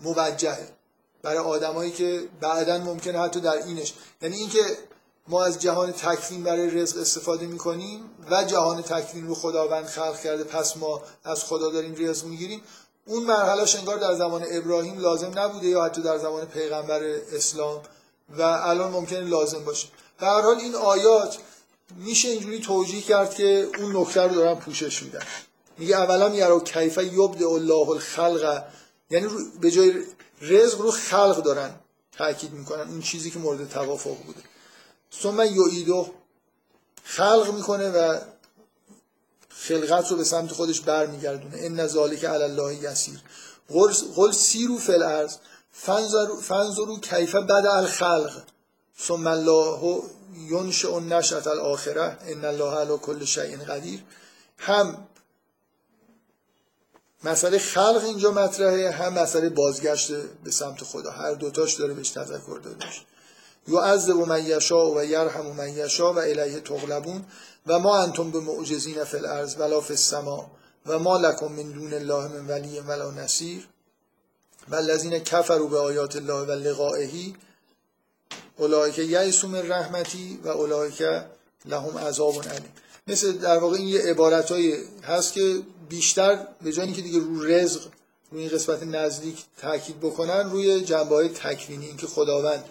موجهه برای آدمایی که بعدا ممکنه حتی در اینش. یعنی اینکه ما از جهان تکوین برای رزق استفاده می‌کنیم و جهان تکوین رو خداوند خلق کرده پس ما از خدا داریم رزق می‌گیریم. اون مرحله انگار در زمان ابراهیم لازم نبوده یا حتی در زمان پیغمبر اسلام و الان ممکنه لازم باشه. به هر حال این آیات میشه اینجوری توجیه کرد که اون نکته رو دارن پوشش میدن. میگه اولا یرا کیف یبد الله الخلق. یعنی به جای رزق رو خلق دارن تاکید می‌کنن. اون چیزی که مورد توافق بوده. ثم یعیدو خلق می‌کنه و خلقت رو به سمت خودش برمیگردونه. ان ذالک علی الله یسیر. قل سیرو فی الارض. فنظرو کیف بدا الخلق. ثم الله ینشئ النشأة الاخره ان الله علی کل شیء قدیر. هم مسئله خلق اینجا مطرحه هم مسئله بازگشت به سمت خدا. هر دوتاش داره بهش تذکر داده میشه. یعذب من یشا و یرحم من یشا و الیه تغلبون. و ما انتم به معجزین فی الارض ولا فی السما و ما لکم من دون الله من ولی ولا نصیر و الذین کفروا به آیات الله و لقائه اولئک یئسوا من رحمتی و اولئک لهم عذاب علیم. مثل در واقع این یه عبارتایی هست که بیشتر به جایی که دیگه رو رزق روی این قسمت نزدیک تاکید بکنن روی جنبه های تکوینی اینکه خداوند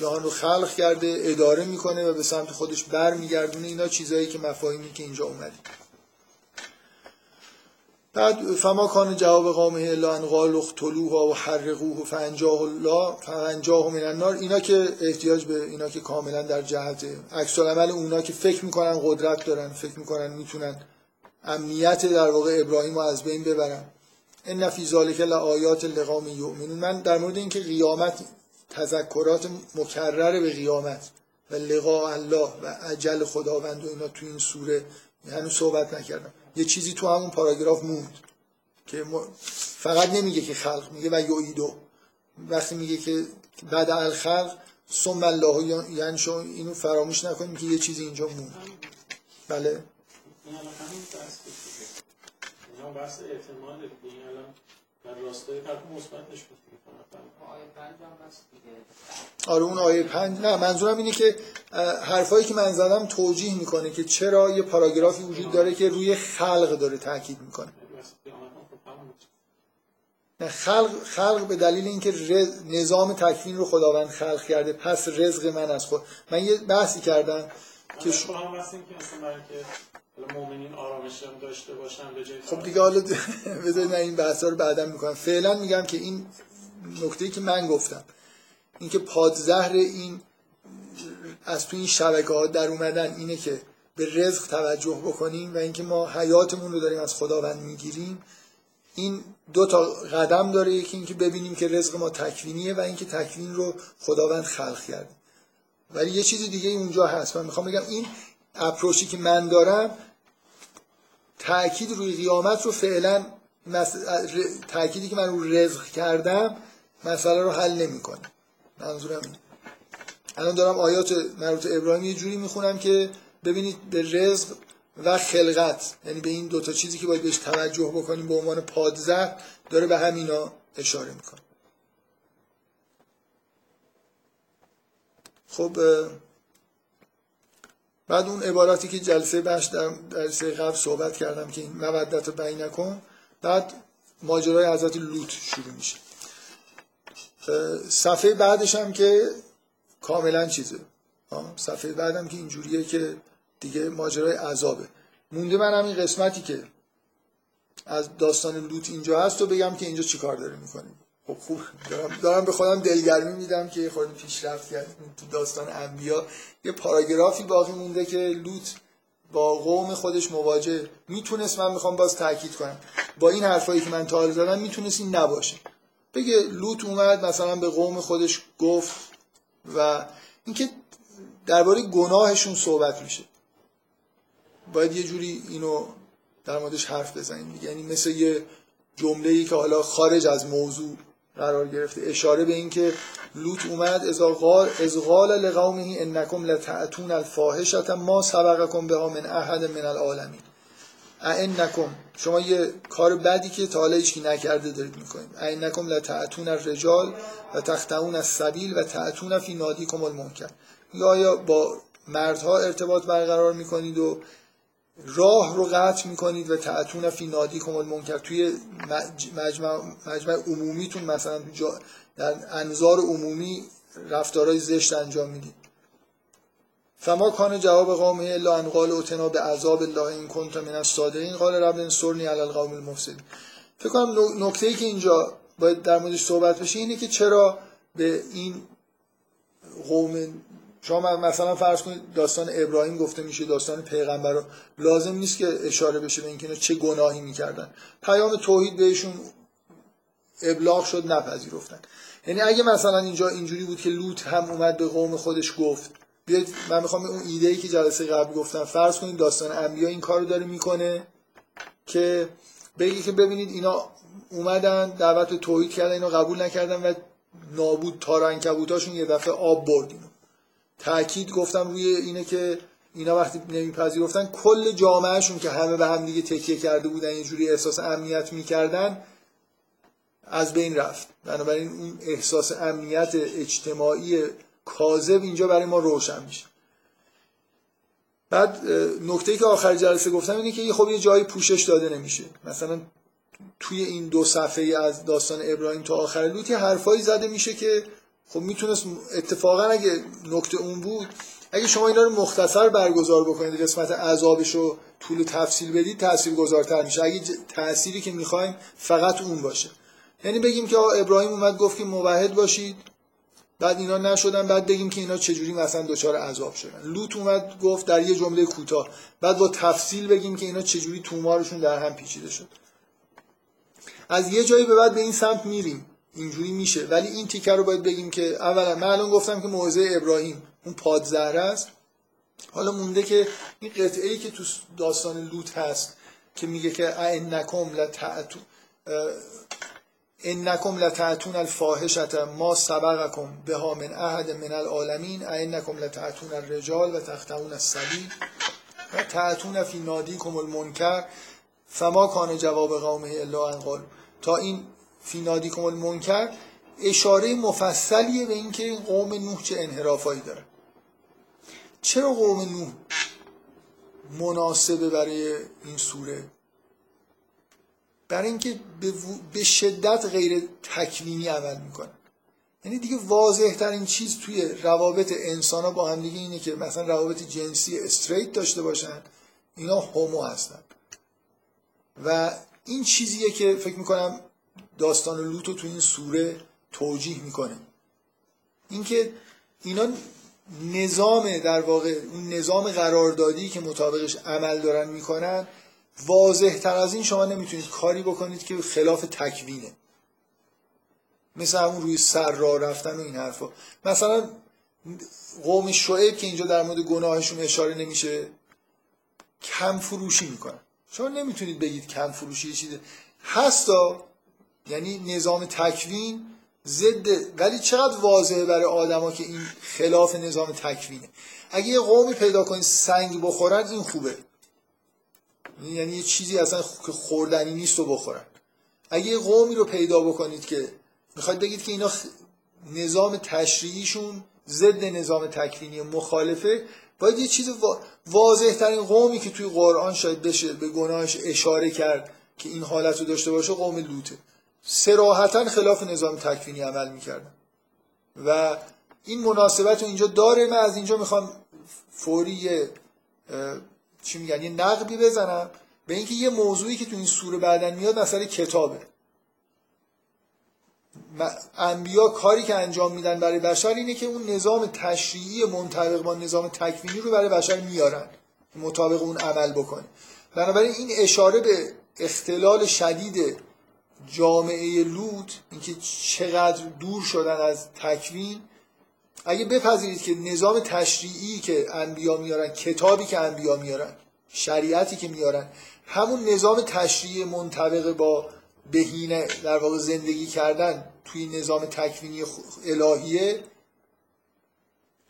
جهان رو خلق کرده اداره می‌کنه و به سمت خودش برمیگردونه. اینا چیزایی که مفاهیمی که اینجا اومده. بعد فما کان جواب قومه الا ان قالوا اقتلوها و حرقوه فانجاه الله فانجاه من النار. اینا که احتیاج به اینا که کاملا در جهت عکس عمل اونا که فکر می‌کنن قدرت دارن فکر می‌کنن می‌تونن امنیت در واقع ابراهیم رو از بین ببرن. ان فی ذالک لآیات لقوم یؤمنون. من در مورد اینکه قیامت تذکرات مکرر به قیامت و لقاء الله و عجل خداوند و اینا تو این سوره. هنوز صحبت نکردم. یه چیزی تو همون پاراگراف موند که فقط نمیگه که خلق میگه و یعیدو وقتی میگه که بعد الخلق ثم الله یعنی اینو فراموش نکنیم که یه چیزی اینجا موند. بله. این الان بحث این الان در راستای طرف مثبتش بود. آره اون آیه پنج. نه منظورم اینه که حرفایی که من زدم توجیه می‌کنه که چرا یه پاراگرافی وجود داره که روی خلق داره تاکید می‌کنه. نه خلق, خلق به دلیل اینکه نظام تکوین رو خداوند خلق کرده پس رزق من از خود. من یه بحثی کردم. که شو... مؤمنین آرامش هم داشته باشن به جای خب دیگه حالا بذارید من این بحثا رو بعدا می‌کنم. فعلا میگم که این نکته که من گفتم اینکه پادزهر این از تو این شبکه ها در اومدن اینه که به رزق توجه بکنیم و اینکه ما حیاتمون رو داریم از خداوند می‌گیریم این دو تا قدم داره. یکی اینکه ببینیم که رزق ما تکوینیه و اینکه تکوین رو خداوند خلق کرده. ولی یه چیز دیگه اونجا هست. من می‌خوام بگم این اپروچی که من دارم تاکید روی قیامت رو فعلا تأکیدی که من رو رزق کردم مسئله رو حل نمی‌کنه. منظورم الان دارم آیات مربوط ابراهیم یه جوری می‌خونم که ببینید به رزق و خلقت یعنی به این دوتا چیزی که باید بهش توجه بکنیم به عنوان پادزر داره به همینا اشاره می‌کنه. خب بعد اون عباراتی که جلسه بخش در جلسه قبل صحبت کردم که این مودت بین نکن بعد ماجرای حضرت لوط شروع میشه. صفحه بعدش هم که کاملا چیزه. صفحه بعدم که اینجوریه که دیگه ماجرای عذابه. مونده من همین قسمتی که از داستان لوط اینجا هست و بگم که اینجا چیکار داره می‌کنیم خب خوب. دارم, دارم به خودم دلگرمی میدم که خود پیشرفت کردیم تو داستان انبیا یه پاراگرافی باقی مونده که لوط با قوم خودش مواجه. می‌تونست من می‌خوام باز تاکید کنم. با این حرفایی که من تا زدم می‌تونست این نباشه. بگه لوط اومد مثلا به قوم خودش گفت و اینکه درباره گناهشون صحبت میشه. باید یه جوری اینو در موردش حرف بزنیم. یعنی مثل یه جمله ای که حالا خارج از موضوع قرار گرفته. اشاره به اینکه لوط اومد از قال از قال لقومه انکم لتعتون الفاحشه ما سبقکم بها من احد من العالمین. انکم شما یه کار بدی که تا حالا هیچکی نکرده دارید می‌کنید. انکم لتعتون الرجال و تختون السبیل و تعتون فی نادیکم المنکر. یا یا با مردها ارتباط برقرار می‌کنید و راه رو قطع می‌کنید و تعتون فی نادی کمال منکر. توی مجمع, مجمع عمومیتون مثلا در انظار عمومی رفتارهای زشت انجام می‌دید. فما کان جواب قومه الا ان قال اتنا به عذاب الله این کنت من این قال رب انصرنی علی القوم المفسد فکر کنم نکته ای که اینجا باید در موردش صحبت بشه اینه که چرا به این قوم شما مثلا فرض کنید داستان ابراهیم گفته میشه داستان پیغمبر لازم نیست که اشاره بشه به اینکه چه گناهی می‌کردن. پیام توحید بهشون ابلاغ شد نپذیرفتن. یعنی اگه مثلا اینجا اینجوری بود که لوط هم اومد به قوم خودش گفت بیاید من می‌خوام اون ایده ای که جلسه قبل گفتم فرض کنید داستان انبیا این کارو داره می‌کنه که بگی که ببینید اینا اومدن دعوت توحید کردن اینو قبول نکردن و نابود تارنکبوتاشون یه دفعه آب بردین. تاکید گفتم روی اینه که اینا وقتی نمیپذیرفتن کل جامعهشون که همه به هم دیگه تکیه کرده بودن یه جوری احساس امنیت می‌کردن از بین رفت. بنابراین اون احساس امنیت اجتماعی کاذب اینجا برای ما روشن میشه. بعد نکته که آخر جلسه گفتم اینه که خب یه جایی پوشش داده نمیشه. مثلا توی این دو صفحه از داستان ابراهیم تا آخر لوتی حرفایی زده میشه که خب می‌تونست اتفاقا اگه نکته اون بود اگه شما اینا رو مختصر برگزار بکنید قسمت عذابش رو طول تفصیل بدید تاثیر گذارتر میشه. اگه تأثیری که می‌خوایم فقط اون باشه. یعنی بگیم که ابراهیم اومد گفت که موحد باشید بعد اینا نشدن بعد بگیم که اینا چجوری مثلا دچار عذاب شدن. لوط اومد گفت در یه جمله کوتاه بعد با تفصیل بگیم که اینا چجوری تومارشون در هم پیچیده شد. از یه جایی به بعد به این سمت میریم. اینجوری میشه. ولی این تیکه رو باید بگیم که اولا من الان گفتم که موضع ابراهیم اون پادزهره است. حالا مونده که این قطعه ای که تو داستان لوط هست که میگه که انکم لتعتون انکم لتعتون الفاحشت ما سبقکم بها من احد من العالمین. انکم لتعتون الرجال و تختون السبیل و تعتون فی نادیکم المنکر. فما کان جواب قومه الا ان تا این فی نادیکم المنکر اشاره مفصلیه به اینکه این قوم نوح چه انحرافایی داره. چرا قوم نوح مناسبه برای این سوره؟ برای اینکه به شدت غیر تکوینی عمل می‌کنن یعنی دیگه واضح ترین چیز توی روابط انسان ها با هم دیگه اینه که مثلا روابط جنسی استریت داشته باشن اینا هومو هستن. و این چیزیه که فکر می‌کنم داستان لوط تو این سوره توجیه می‌کنه. اینکه اینا نظام در واقع اون نظام قراردادی که مطابقش عمل دارن می‌کنن واضح تر از این شما نمی‌تونید کاری بکنید که خلاف تکوینه. مثل همون روی سر را رفتن و این حرفا. مثلا قوم شعیب که اینجا در مورد گناهشون اشاره نمیشه کم فروشی می‌کنن. شما نمی‌تونید بگید کم فروشی چیزه. هستا یعنی نظام تکوین ضد ولی چقدر واضحه برای آدما که این خلاف نظام تکوینه؟ اگه یه قومی پیدا کنید سنگ بخورن این خوبه. یعنی یه چیزی اصلا که خوردنی نیست و بخورن. اگه یه قومی رو پیدا بکنید که می‌خواید بگید که اینا نظام تشریعیشون ضد نظام تکوینی مخالفه باید یه چیز واضح ترین قومی که توی قرآن شاید بشه به گناهش اشاره کرد که این حالت رو داشته باشه قوم لوته. سراحتا خلاف نظام تکوینی عمل می‌کردن و این مناسبت رو اینجا داره من از اینجا می‌خوام فوری چی میگن یه نقبی بزنم. به اینکه یه موضوعی که تو این سوره بعدا میاد مسئله کتابه. انبیا کاری که انجام میدن برای بشر اینه که اون نظام تشریعی منطبق با نظام تکوینی رو برای بشر میارن. مطابق اون عمل بکنه. بنابراین این اشاره به اختلال شدید جامعه لوط اینکه چقدر دور شدن از تکوین. اگه بپذیرید که نظام تشریعی که انبیا میارن کتابی که انبیا میارن شریعتی که میارن همون نظام تشریعی منطبق با بهینه در واقع زندگی کردن توی نظام تکوینی الهیه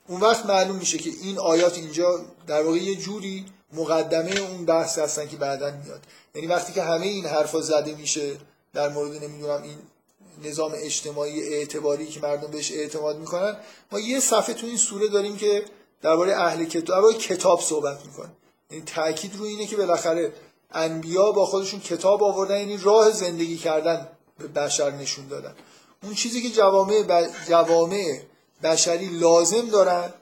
اون وقت معلوم میشه که این آیات اینجا در واقع یه جوری مقدمه اون بحث هستن که بعدا میاد. یعنی وقتی که همه این حرفا زده میشه در مورد نمی‌دونم این نظام اجتماعی اعتباری که مردم بهش اعتماد می‌کنن ما یه صفحه تو این سوره داریم که درباره اهل کتاب کتاب صحبت می‌کنه. یعنی تاکید رو اینه که بالاخره انبیا با خودشون کتاب آوردن یعنی راه زندگی کردن به بشر نشون دادن. اون چیزی که جوامع, جوامع بشری لازم دارن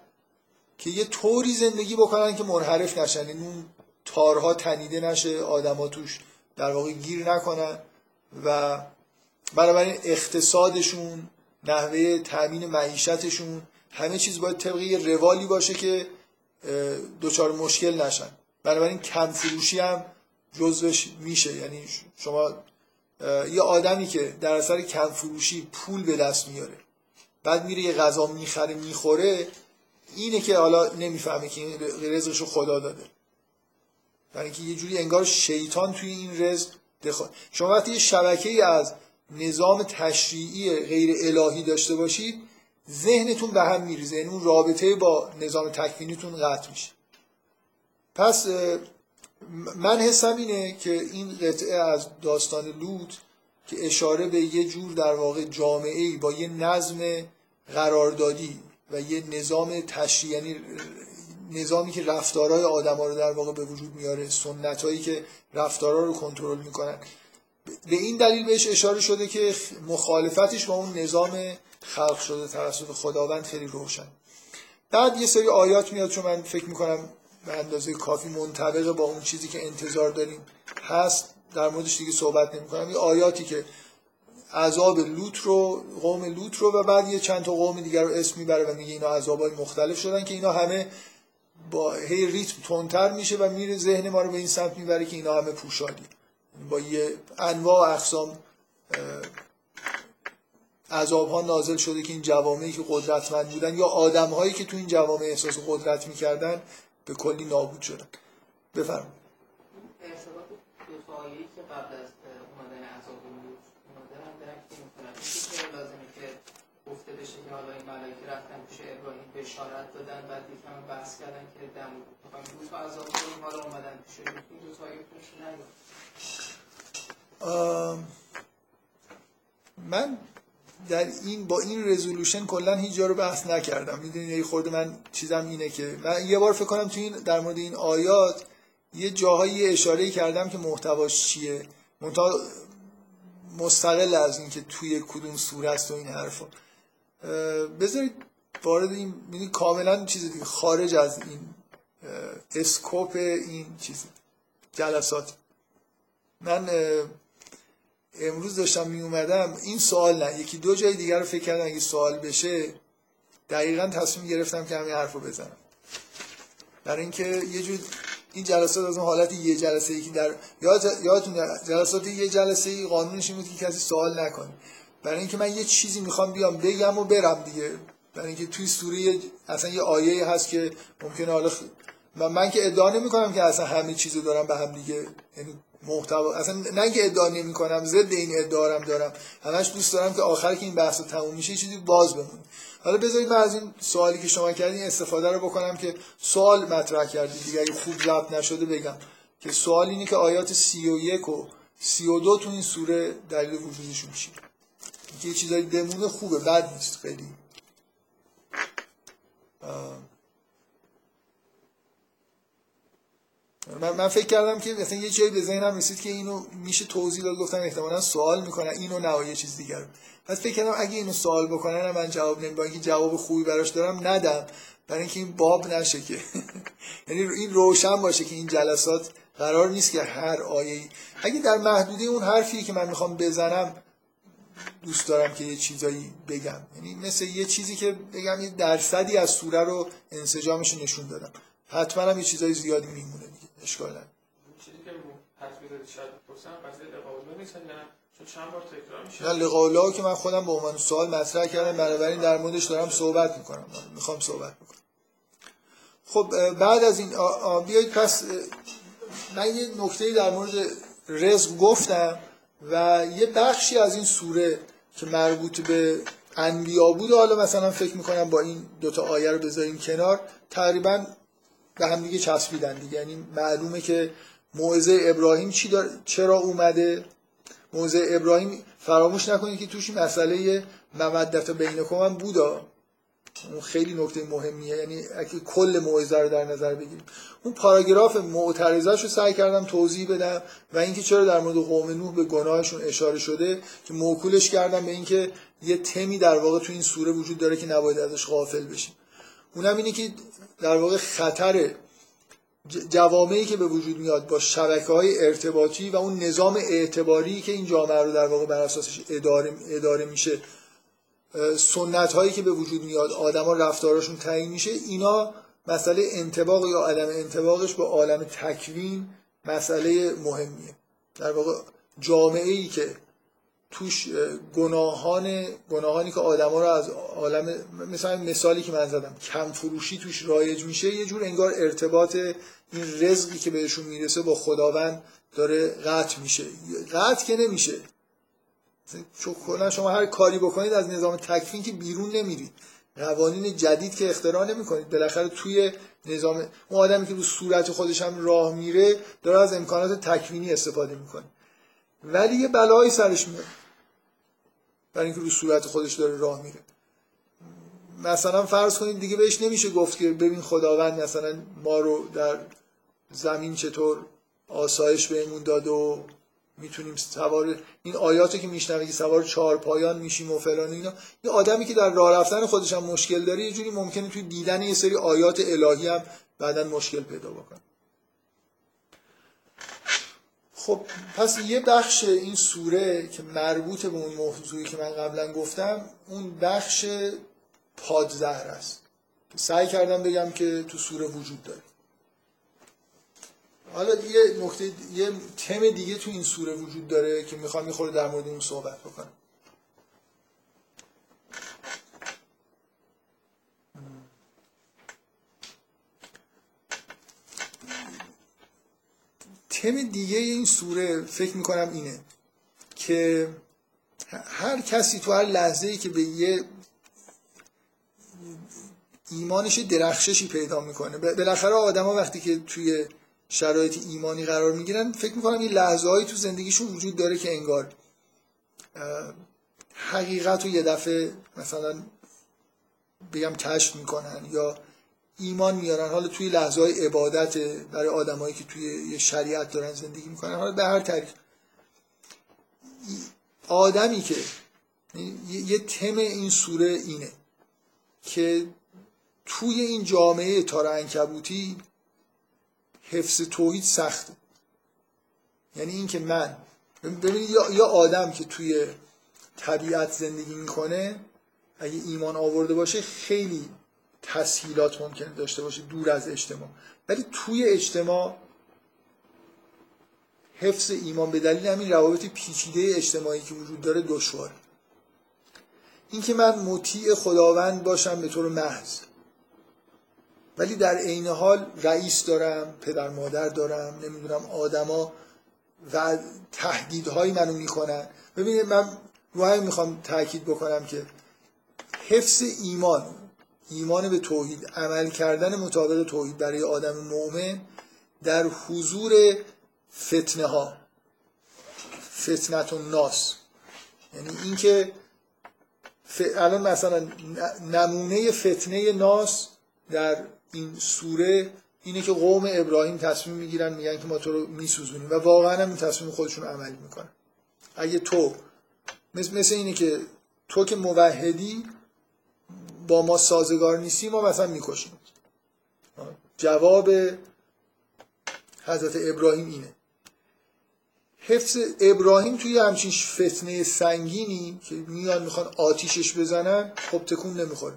که یه طوری زندگی بکنن که منحرف نشن. یعنی اون تارها تنیده نشه آدما توش در واقع گیر نکنن. و بنابراین اقتصادشون نحوه تامین معیشتشون همه چیز باید طبق یه روالی باشه که دچار مشکل نشن. بنابراین کم فروشی هم جزوش میشه. یعنی شما یه آدمی که در اثر کم فروشی پول به دست میاره بعد میره یه غذا می‌خره می‌خوره اینه که حالا نمی‌فهمه که این رزقش رو خدا داده. برای اینکه یه جوری انگار شیطان توی این رزق دخواه. شما وقتی یه شبکه از نظام تشریعی غیر الهی داشته باشید ذهنتون به هم میریزه یعنی اون رابطه با نظام تکوینیتون قطع میشه پس من حسم اینه که این قطعه از داستان لوط که اشاره به یه جور در واقع جامعه با یه نظم قراردادی و یه نظام تشریعی یعنی نظامی که رفتارهای آدما رو در واقع به وجود میاره سنتهایی که رفتارها رو کنترل می‌کنن. به این دلیل بهش اشاره شده که مخالفتش با اون نظام خلق شده توسط خداوند خیلی روشن. بعد یه سری آیات میاد چون من فکر می‌کنم به اندازه کافی منطبق با اون چیزی که انتظار داریم هست در موردش دیگه صحبت نمی کنم یه آیاتی که عذاب لوط رو قوم لوط رو و بعد یه چند تا قوم دیگر رو اسم می‌بره و میگه اینا عذابای مختلف شدن که اینا همه با هی ریتم تندتر میشه و میره ذهن ما رو به این سمت می‌بره که اینا همه پوشادی با یه انواع و اقسام عذاب ها نازل شده که این جوامعی که قدرتمند بودن یا آدم هایی که تو این جوامع احساس قدرت می‌کردن به کلی نابود شدن. بفرم ارتباط دو آیه‌ای که قبل از اومدن عذاب اومده هم درک نمی‌کنم که لازمه که گفته بشه که حالا این ملائکه رفتن پیش ابراهیم بشارت دادن بعد یکم بحث کردن که دم می‌خوایم لوط عذاب کنیم حالا اومدن پیش این دو تا آیه من در این با این رزولوشن کلا هیچ جا رو بحث نکردم. می‌دونید یه خورده من چیزم اینه که من یه بار فکر کنم تو این در مورد این آیات یه جاهایی اشاره کردم که محتواش چیه. منتها مستقل از اینکه توی کدوم سوره است و این حرفا. بذارید وارد این یعنی کاملا چیز دیگه خارج از این اسکوپ این چیز جلسات. من امروز داشتم می اومدم این سوال نه یکی دو جای دیگر رو فکر کردم اگه سوال بشه دقیقا تصمیم گرفتم که همین حرف رو بزنم. برای اینکه یه جور این جلسات از اون حالت یه جلسه ای که در یادتون جلسات یه جلسه ای قانونش این بود که کسی سوال نکنه. برای اینکه من یه چیزی می‌خوام بیام بگم و برم دیگه. برای اینکه توی سوره اصلا یه آیه هست که ممکنه حالا من, من که ادعا نمی کنم که اصلا همه چیزو دارم به هم دیگه یعنی محتوا اصلا نه که ادعا نمی کنم ضد این ادعا دارم. همش دوست دارم که آخر که این بحث تموم میشه چیزی باز بمونه. حالا بذارید من از این سوالی که شما کردین استفاده رو بکنم که سوال مطرح کردید دیگه. خوب ضبط نشده بگم. که سوال اینه که آیات 31 و 32 تو این سوره دلیل وجودشون چیه؟ یه چیزایی بمونه خوبه بد نیست خیلی. من, من فکر کردم که مثلا یه جایی به ذهنم رسید که اینو میشه توضیح داد گفتم احتمالا سوال می‌کنن اینو نه یه چیز دیگر. پس فکر کردم اگه اینو سوال بکنن من جواب نمیدم اینکه جواب خوبی براش دارم ندم. برای اینکه این باب نشه که. یعنی این روشن باشه که این جلسات قرار نیست که هر آیه اگه در محدوده اون حرفی که من می‌خوام بزنم دوست دارم که یه چیزایی بگم. یعنی مثل یه چیزی که بگم یه درصدی از سوره رو انسجامش نشون دادم. حتما هم یه چیزای زیادی میمونه دیگه اشکال نداره. چیزی که حرف می‌زدی شاید بپرسم قضیه لقاء نیست نه؟ چند بار تکرار میشه؟ نه لقاء که من خودم به عنوان سوال مطرح کردم بنابراین در موردش دارم صحبت می‌کنم. می‌خوام صحبت بکنم. خب بعد از این بیایید پس من یه نکته در مورد رزق گفتم. و یه بخشی از این سوره که مربوط به انبیا بود حالا مثلا فکر می‌کنم با این دوتا آیه رو بذاریم کنار تقریبا به هم دیگه چسبیدن دیگه. یعنی معلومه که موعظه ابراهیم چی دار... چرا اومده؟ موعظه ابراهیم فراموش نکنید که توش مسئله مودت بینکم هم بودا. اون خیلی نکته مهمیه. یعنی اگه کل موعظه رو در نظر بگیریم. اون پاراگراف معترضش رو سعی کردم توضیح بدم و اینکه چرا در مورد قوم نوح به گناهشون اشاره شده که موکولش کردم به اینکه یه تمی در واقع تو این سوره وجود داره که نباید ازش غافل بشیم. اونم اینه که در واقع خطر جوامعی که به وجود میاد با شبکه های ارتباطی و اون نظام اعتباری که این جامعه رو در واقع بر اساسش اداره, اداره میشه سنت هایی که به وجود میاد آدما رفتارشون تعیین میشه اینا مسئله انتباق یا عدم انتباقش با عالم تکوین مسئله مهمیه. در واقع جامعه ای که توش گناهان گناهانی که آدما رو از عالم مثلا مثالی که من زدم کم فروشی توش رایج میشه یه جور انگار ارتباط این رزقی که بهشون می‌رسه با خداوند داره قطع میشه. قطع که نمیشه. چون کلا شما هر کاری بکنید از نظام تکفین که بیرون نمیرید. قوانین جدید که اختراع نمی‌کنید. بالاخره توی نظام اون آدمی که رو صورت خودش هم راه میره داره از امکانات تکوینی استفاده می‌کنه. ولی یه بلایی سرش میاد. برای اینکه رو صورت خودش داره راه میره. مثلا فرض کنید دیگه بهش نمیشه گفت که ببین خداوند مثلا ما رو در زمین چطور آسایش بهمون داد و می‌تونیم سوار این آیاتی که میشنوه که سوار چهار پایان میشیم و فلان اینا یه آدمی که در راه رفتن خودش هم مشکل داره یه جوری ممکنه توی دیدن یه سری آیات الهی هم بعدا مشکل پیدا بکنه. خب پس یه بخش این سوره که مربوط به اون موضوعی که من قبلا گفتم اون بخش پادزهر است. سعی کردم بگم که تو سوره وجود داره. حالا یه نکته یه تم دیگه تو این سوره وجود داره که می‌خوام می‌خوره در مورد اون صحبت بکنم. تم دیگه این سوره فکر می‌کنم اینه که هر کسی تو هر لحظه ای که به یه ایمانش درخششی پیدا می‌کنه بالاخره آدما وقتی که توی شرایط ایمانی قرار می‌گیرن فکر می‌کنم این لحظه هایی تو زندگیشون وجود داره که انگار حقیقت رو یه دفعه مثلا بگم کشف می‌کنن یا ایمان میارن. حالا توی لحظه های عبادت برای آدمایی که توی یه شریعت دارن زندگی می‌کنن حالا به هر طریق. آدمی که یه تم این سوره اینه که توی این جامعه تار انکبوتی حفظ توحید سخته یعنی اینکه من ببینید یا آدم که توی طبیعت زندگی می‌کنه اگه ایمان آورده باشه خیلی تسهیلات ممکنه داشته باشه دور از اجتماع. ولی توی اجتماع حفظ ایمان به دلیل همین روابط پیچیده اجتماعی که وجود داره دشواره. اینکه من مطیع خداوند باشم به طور محض. ولی در عین حال رئیس دارم پدر مادر دارم نمی‌دونم آدما و تهدیدهایی منو می‌کنن. ببینید من رو می‌خوام تاکید بکنم که حفظ ایمان ایمان به توحید عمل کردن مطابق توحید برای آدم مؤمن در حضور فتنه ها فتنت و ناس یعنی اینکه الان مثلا نمونه فتنه ناس در این سوره اینه که قوم ابراهیم تصمیم می‌گیرن میگن که ما تو رو میسوزونیم و واقعا هم این تصمیم خودشون عملی می‌کنن. اگه تو مثل, مثل اینه که تو که موحدی با ما سازگار نیستی ما مثلا می‌کشیم. جواب حضرت ابراهیم اینه. حفظ ابراهیم توی همچین فتنه سنگینی که میان می‌خوان آتیشش بزنن خب تکون نمی‌خوره.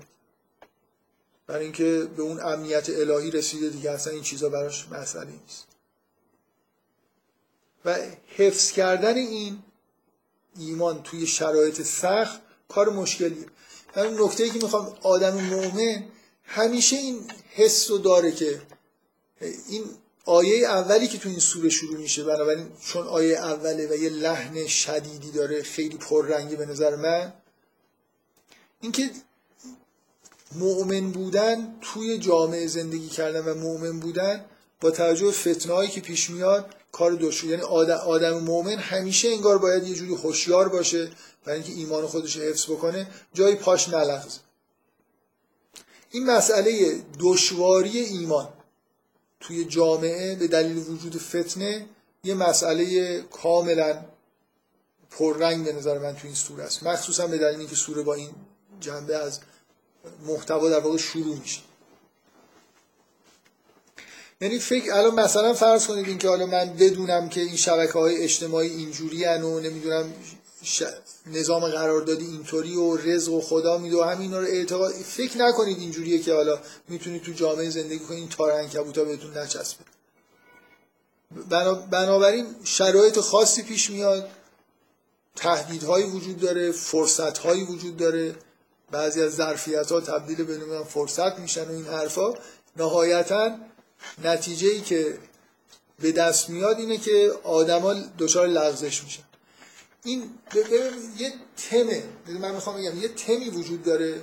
برای اینکه به اون امنیت الهی رسیده دیگه اصلا این چیزا براش مسئله نیست. و حفظ کردن این ایمان توی شرایط سخت کار مشکلیه. همین نکته ای که می‌خوام آدم مؤمن همیشه این حس رو داره که این آیه اولی که تو این سوره شروع میشه بنابراین چون آیه اوله و یه لحن شدیدی داره خیلی پررنگی به نظر من اینکه مؤمن بودن توی جامعه زندگی کردن و مؤمن بودن با توجه فتنهایی که پیش میاد کار دشوار یعنی آدم, آدم مؤمن همیشه انگار باید یه جوری هوشیار باشه برای اینکه ایمان خودش حفظ بکنه جای پاش نلغزه. این مسئله دشواری ایمان توی جامعه به دلیل وجود فتنه یه مسئله کاملا پررنگ به نظر من توی این سوره است. مخصوصا به دلیل اینکه سوره با این جنبه از محتوا در واقع شروع میشه. یعنی فکر الان مثلا فرض کنید اینکه حالا من بدونم که این شبکه های اجتماعی اینجوری و نمی‌دونم نظام قراردادی اینطوری و رزق و خدا میده و همین رو اعتقاد فکر نکنید اینجوریه که حالا می‌تونید تو جامعه زندگی کنید تار عنکبوتا بهتون نچسبه. بنابراین شرایط خاصی پیش میاد تهدیدهایی وجود داره فرصتهایی وجود داره. بعضی از ظرفیت ها تبدیل به فرصت میشن و این حرفا. نهایتا نتیجه ای که به دست میاد اینه که آدما دچار لغزش میشن. این یه تمه من می‌خوام بگم یه تمی وجود داره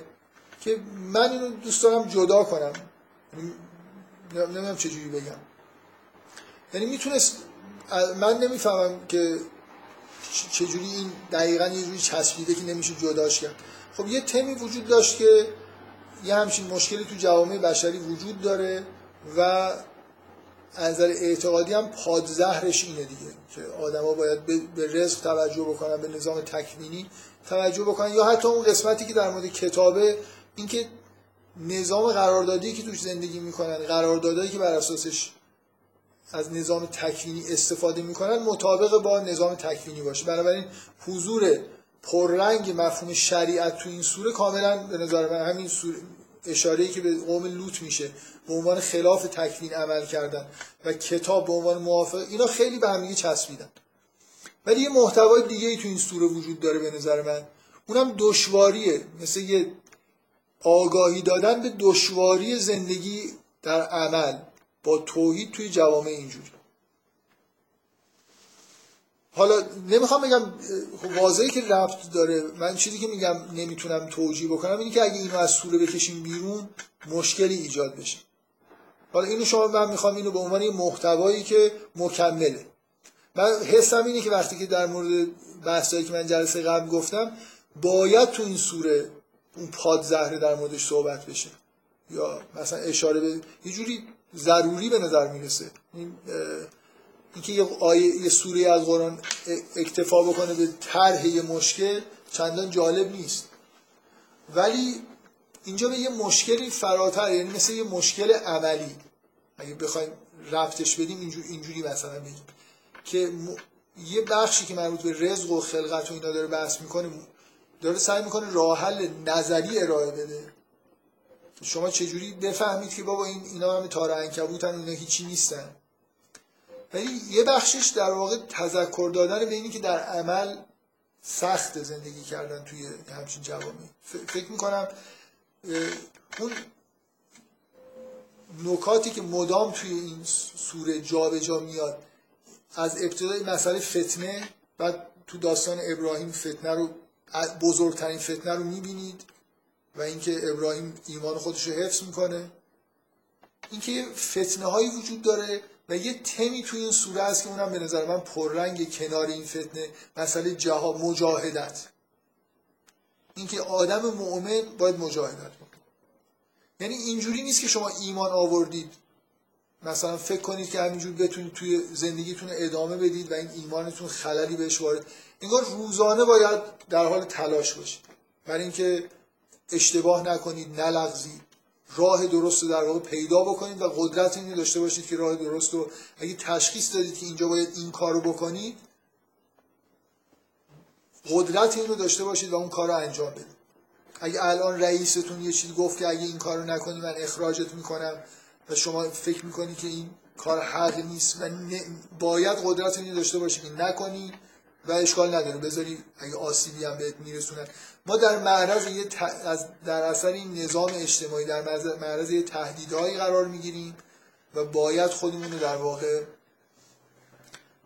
که من اینو دوست دارم جدا کنم. نمی‌دونم چجوری بگم. یعنی می‌تونست من نمی‌فهمم که چجوری این دقیقا یه جوری چسبیده که نمیشه جداش کرد. خب یه تمی وجود داشت که یه همچین مشکلی تو جوامع بشری وجود داره و از نظر اعتقادی هم پادزهرش اینه دیگه که آدما باید به رزق توجه بکنن به نظام تکوینی توجه بکنن یا حتی اون قسمتی که در مورد کتابه اینکه نظام قراردادی که توش زندگی می‌کنن قراردادایی که بر اساسش از نظام تکوینی استفاده می‌کنن مطابق با نظام تکوینی باشه. بنابراین حضور پررنگ مفهوم شریعت تو این سوره کاملا به نظر من همین سوره اشاره که به قوم لوط میشه به عنوان خلاف تکوین عمل کردن و کتاب به عنوان موافق اینا خیلی به همدیگه چسبیدن. ولی یه محتوای دیگه ای تو این سوره وجود داره به نظر من. اونم دشواریه. مثل یه آگاهی دادن به دشواری زندگی در عمل با توحید توی جوامع اینجوری. حالا نمی‌خوام بگم واضحی که ربط داره. من چیزی که میگم نمی‌تونم توجیه بکنم اینه که اگه اینو از سوره بکشیم بیرون مشکلی ایجاد بشه. حالا اینو شما من می‌خوام اینو به عنوان یه محتوایی که مکمله. من حسم اینه که وقتی که در مورد بحثایی که من جلسه قبل گفتم باید تو این سوره اون پاد زهره در موردش صحبت بشه. یا مثلا اشاره به یه جوری ضروری به نظر می‌رسه. این اینکه یه آیه یه سوره از قرآن اکتفا بکنه به طرح یه مشکل چندان جالب نیست. ولی اینجا به یه مشکلی فراتر یعنی مثل یه مشکل عملی اگه بخوایم رفتش بدیم اینجوری, اینجوری مثلا بگیم. که یه بخشی که مربوط به رزق و خلقت و اینا داره بحث می‌کنه داره سعی می‌کنه راه حل نظری ارائه بده. شما چجوری بفهمید که بابا این اینا همه تار عنکبوتن اینا هیچی نیستن. ولی یه بخشش در واقع تذکر دادن به اینی که در عمل سخت زندگی کردن توی همچین جوامعی. فکر می‌کنم اون نکاتی که مدام توی این سوره جابجا جا میاد از ابتدای مسئله فتنه بعد تو داستان ابراهیم فتنه رو بزرگترین فتنه رو می‌بینید و اینکه ابراهیم ایمان خودش رو حفظ می‌کنه. اینکه فتنه هایی وجود داره و یه تمی توی این سوره هست که اونم به نظر من پررنگ کنار این فتنه مسئله جهاد مجاهدت. اینکه آدم مؤمن باید مجاهدت بکنه. یعنی اینجوری نیست که شما ایمان آوردید. مثلا فکر کنید که همینجور بتونید توی زندگیتون ادامه بدید و این ایمانتون خللی بهش وارد انگار روزانه باید در حال تلاش باشید. برای اینکه اشتباه نکنید نلغزید. راه درست رو در واقع پیدا بکنید و قدرت اینو داشته باشید که راه درست رو اگه تشخیص دادید که اینجا باید این کارو بکنید قدرت این رو داشته باشید و اون کار رو انجام بدید. اگه الان رئیستون یه چیزی گفت که اگه این کار رو نکنی من اخراجت می‌کنم و شما فکر می‌کنی که این کار حق نیست و باید قدرت اینو داشته باشی که نکنی و اشکال نداره. بذاری اگه آسیبی هم بهت میرسونن ما در معرض یه از در اثر این نظام اجتماعی در معرض یه تهدیدهایی قرار می‌گیریم و باید خودمون رو در واقع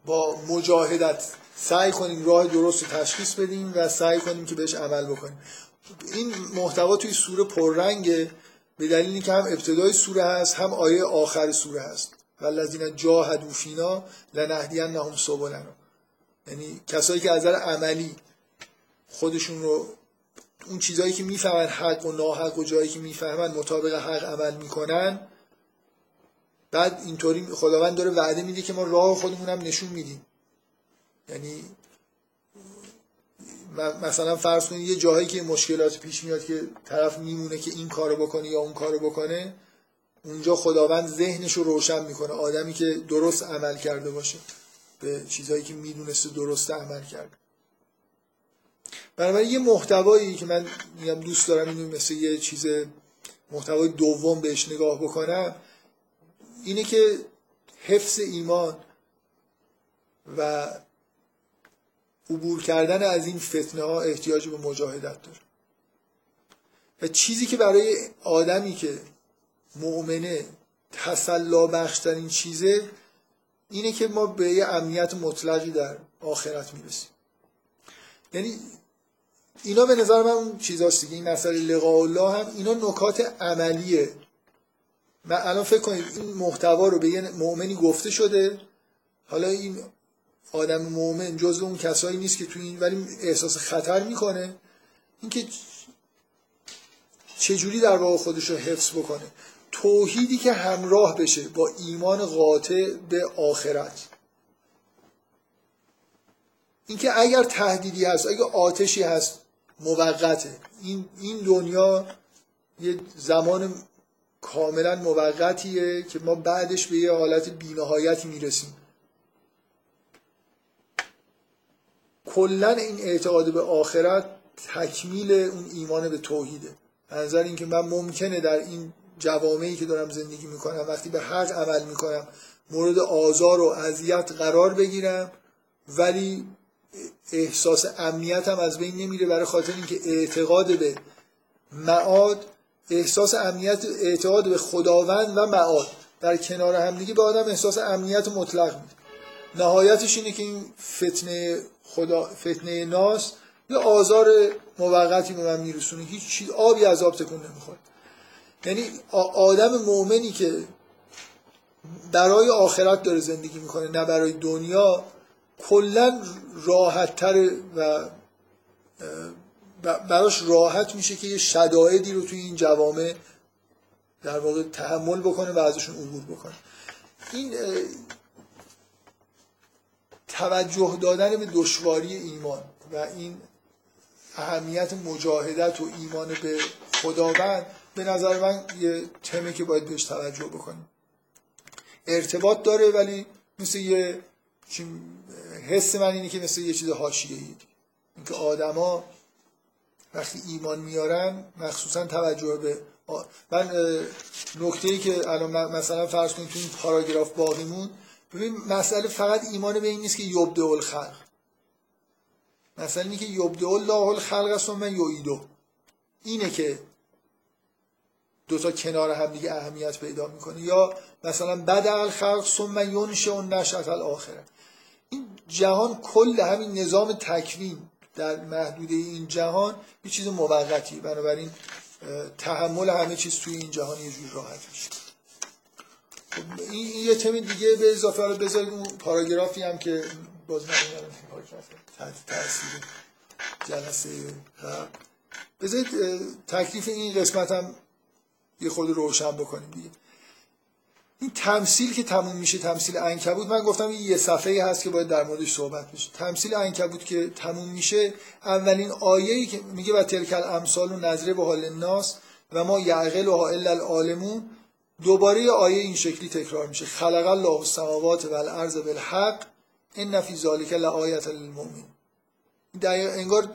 با مجاهدت سعی کنیم راه درست رو تشخیص بدیم و سعی کنیم که بهش عمل بکنیم. این محتوا توی سوره پررنگه. به دلیل اینکه هم ابتدای سوره هست هم آیه آخر سوره هست. والذین جاهدوا فینا لنهدینهم سبلنا. یعنی کسایی که از نظر عملی خودشون رو اون چیزهایی که می‌فهمن حق و ناحق و جایی که می‌فهمن مطابق حق عمل می‌کنن بعد اینطوری خداوند داره وعده میده که ما راه خودمون هم نشون میدیم. یعنی مثلا فرض کنید یه جاهایی که مشکلات پیش میاد که طرف میمونه که این کارو بکنه یا اون کارو بکنه اونجا خداوند ذهنش رو روشن می‌کنه آدمی که درست عمل کرده باشه. به چیزهایی که می‌دونسته درست عمل کرده بنابراین یه محتوایی که من میگم دوست دارم اینو مثل یه چیز محتوای دوم بهش نگاه بکنم اینه که حفظ ایمان و عبور کردن از این فتنه ها احتیاج به مجاهدت داره. و چیزی که برای آدمی که مؤمنه تسلا بخشترین چیزه اینه که ما به یه امنیت مطلقی در آخرت می‌رسیم. یعنی اینا به نظر من اون چیزاست دیگه. این مسئله لقاء الله هم اینا نکات عملیه. من الان فکر کنید این محتوا رو به یه مؤمنی گفته شده. حالا این آدم مؤمن جز اون کسایی نیست که تو این ولی احساس خطر می‌کنه. اینکه چجوری در واقع خودش رو حفظ بکنه؟ توحیدی که همراه بشه با ایمان قاطع به آخرت. اینکه اگر تهدیدی هست اگر آتشی هست موقته. این این دنیا یه زمان کاملا موقتیه که ما بعدش به یه حالت بینهایتی می‌رسیم. کلا این اعتقاد به آخرت تکمیل اون ایمان به توحیده. نظر اینکه من ممکنه در این جوامعی که دارم زندگی می‌کنم وقتی به حق عمل می‌کنم مورد آزار و اذیت قرار بگیرم ولی احساس امنیت هم از بین نمیره برای خاطر اینکه اعتقاد به معاد احساس امنیت اعتقاد به خداوند و معاد در کنار همدیگه به آدم احساس امنیت مطلق میده. نهایتش اینه که این فتنه خدا فتنه ناس یه آزار موقتی به من میرسونه. هیچ چیز آبی از آب تکون نمی‌خواد یعنی آدم مؤمنی که برای آخرت داره زندگی می‌کنه نه برای دنیا کلا راحت و براش راحت میشه که یه شدائدی رو توی این جوامع در واقع تحمل بکنه و ازشون عبور بکنه. این توجه دادن به دشواری ایمان و این اهمیت مجاهدت و ایمان به خداوند به نظر من یه تمه که باید بهش توجه بکنیم. ارتباط داره ولی مثل یه حس من اینه که مثل یه چیز حاشیه‌ای. اینکه آدما وقتی ایمان میارن مخصوصا توجه به من نکته ای که الان مثلا فرض کنید تو این پاراگراف باقیمون ببین مسئله فقط ایمان به این نیست که یبدع الخلق. مثلا اینه که یبدع الله الخلق است و من یعیدو اینه که دوتا کنار هم دیگه اهمیت پیدا می‌کنه. یا مثلا بد الخلق ثم ینشئ النشأة الاخره این جهان کل همین نظام تکوین در محدوده این جهان یه چیز موقتی بنابراین تحمل همه چیز توی این جهان یه جور راحت میشه. خب این یه تم دیگه به اضافه رو بذارید اون پاراگرافی هم که باز تحت تاثیر جلسه بذارید تکلیف این قسمت هم یه خود روشن بکنیم دیگه. این تمثیل که تموم میشه تمثیل انکبوت من گفتم این یه صفحه هست که باید در موردش صحبت بشه. تمثیل انکبوت که تموم میشه اولین آیه‌ای که میگه و تلکل امثال و نظره به حال الناس و ما یعقل و الا العالمون دوباره یه آیه این شکلی تکرار میشه. خلق الله السماوات و الارض بالحق ان فی ذلک لآیه للمؤمن انگار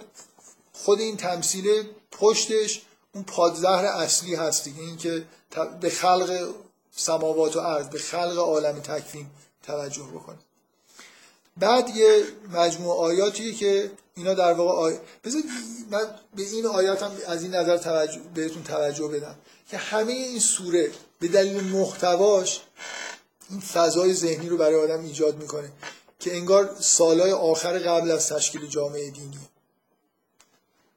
خود این تمثیل پشتش اون پادزهر اصلی هست دیگه این که به خلق سماوات و ارض به خلق عالم تکوین توجه بکنه. بعد یه مجموع آیاتیه که اینا در واقع آی... بذار من به این آیات هم از این نظر توجه... بهتون توجه بدم که همه این سوره به دلیل محتواش این فضای ذهنی رو برای آدم ایجاد می‌کنه که انگار سالهای آخر قبل از تشکیل جامعه دینی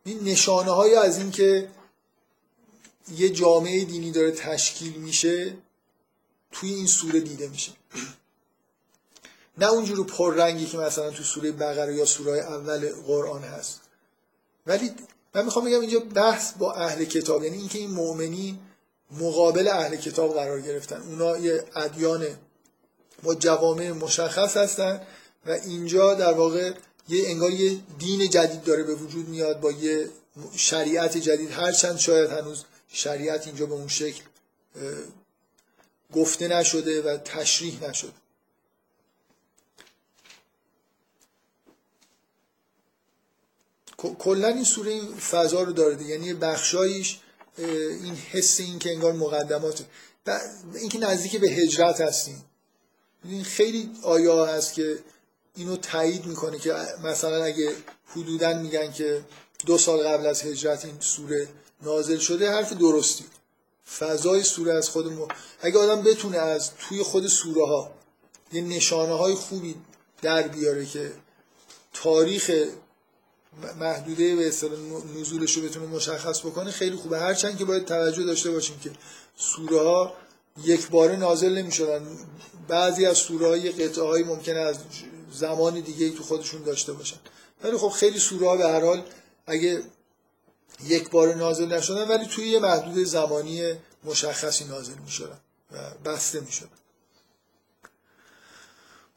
این نشانه های از این که یه جامعه دینی داره تشکیل میشه توی این سوره دیده میشه. نه اونجور پررنگی که مثلا تو سوره بقره یا سوره اول قرآن هست. ولی من می‌خوام بگم اینجا بحث با اهل کتاب یعنی اینکه این مؤمنی مقابل اهل کتاب قرار گرفتن. اونا یه ادیان با جوامع مشخص هستن و اینجا در واقع یه انگار یه دین جدید داره به وجود میاد با یه شریعت جدید. هرچند شاید هنوز شریعت اینجا به اون شکل گفته نشده و تشریح نشده. کلا این سوره این فضا رو داره یعنی بخشایش این حس این که انگار مقدمات. اینکه نزدیک به هجرت هستیم. این خیلی آیا هست که اینو تایید می‌کنه که مثلا اگه حدودا میگن که دو سال قبل از هجرت این سوره نازل شده حرف درستی. فضای سوره از خود ما. اگه آدم بتونه از توی خود سوره ها یه نشانه های خوبی در بیاره که تاریخ محدوده به اصطلاح نزولش رو بتونه مشخص بکنه خیلی خوبه. هرچند که باید توجه داشته باشیم که سوره ها یک باره نازل نمی شدن بعضی از سوره های قطعه های ممکنه از زمان دیگه تو خودشون داشته باشن. ولی خب خیلی سوره ها به هر حال اگه یک بار نازل نشدن ولی توی یه محدود زمانی مشخصی نازل می شدن و بسته می شدن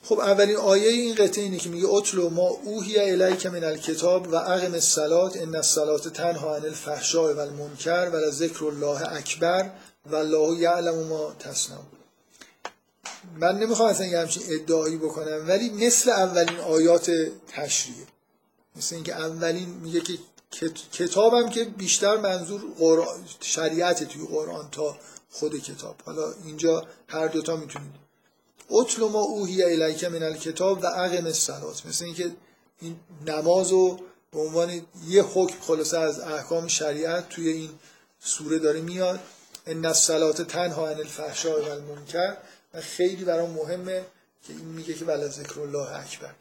خب اولین آیه این قطعه اینه که میگه اتلو ما اوهی الیک من الکتاب و اقم الصلات ان الصلات تنها عن الفحشاء و المنکر و ذکر الله اکبر و الله یعلم ما تصنعون. من نمی‌خوام اصلا یه همچین ادعایی بکنم ولی مثل اولین آیات تشریعه مثل اینکه اولین میگه که کتابم که بیشتر منظور شریعت توی قرآن تا خود کتاب. حالا اینجا هر دوتا می‌تونید. اطل ما اوهی الیک من الکتاب و اقم الصلات. مثل اینکه این نماز رو به عنوان یه حکم خلاصه از احکام شریعت توی این سوره داره میاد. ان الصلات تنها عن الفحشاء و المنکر. و خیلی برام مهمه که این میگه که ولا ذکر الله اکبر.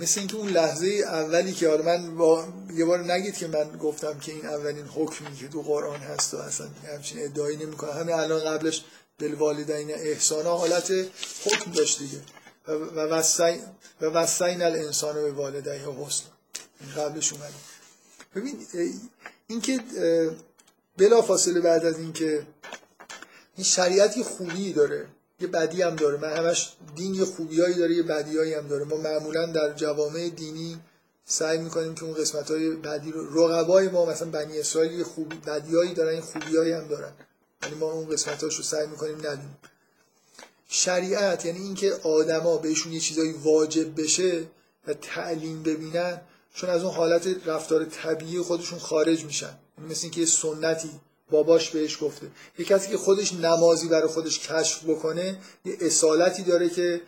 مثل اینکه اون لحظه اولی که حالا من با... یه بار نگید که من گفتم که این اولین حکمی که تو قرآن هست و اصلا همچین ادعایی نمی‌کنه. همین الان قبلش بالوالدین احسانا حالت حکم داشت دیگه. و وسین و الانسان به والدیه حسن. قبلش اومد. ببین اینکه بلا فاصله بعد از اینکه این شریعتی خوبی داره. یه بدی هم داره. من همش دین یه خوبیایی داره یه بدیایی هم داره. ما معمولا در جوامع دینی سعی می‌کنیم که اون قسمت های بدی رو رقبای ما مثلا بنی اسرائیل یه خوبی بدیایی دارن این خوبیایی هم دارن. ولی ما اون قسمت رو سعی می‌کنیم ندیم شریعت یعنی اینکه آدما بهشون یه چیزایی واجب بشه و تعلیم ببینن چون از اون حالت رفتار طبیعی خودشون خارج میشن. یعنی مثل اینکه یه سنتی باباش بهش گفته. یه کسی که خودش نمازی برای خودش کشف بکنه یه اصالتی داره که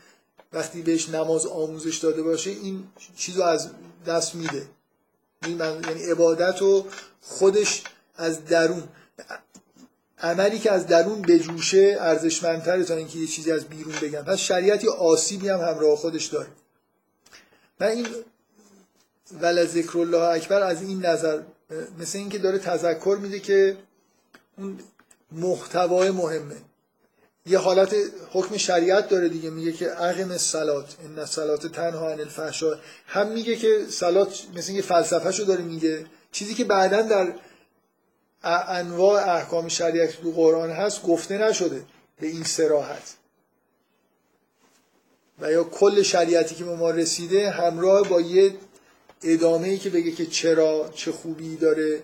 وقتی بهش نماز آموزش داده باشه این چیزو از دست میده. یعنی عبادت رو خودش از درون. عملی که از درون بجوشه ارزشمندتره تا اینکه یه چیزی از بیرون بگم. پس شریعت یه آسیبی هم همراه خودش داره. من این ول ذکر الله اکبر از این نظر مثل اینکه داره تذکر میده که اون محتوای مهمه. یه حالت حکم شریعت داره دیگه میگه که اقم الصلات ان الصلات تنها عن الفحشاء. هم میگه که صلات مثل اینکه فلسفه شو داره میگه. چیزی که بعدا در انواع احکام شریعت تو قرآن هست گفته نشده به این سراحت و یا کل شریعتی که ما رسیده همراه با یه ادامه ای که بگه که چرا چه خوبی داره.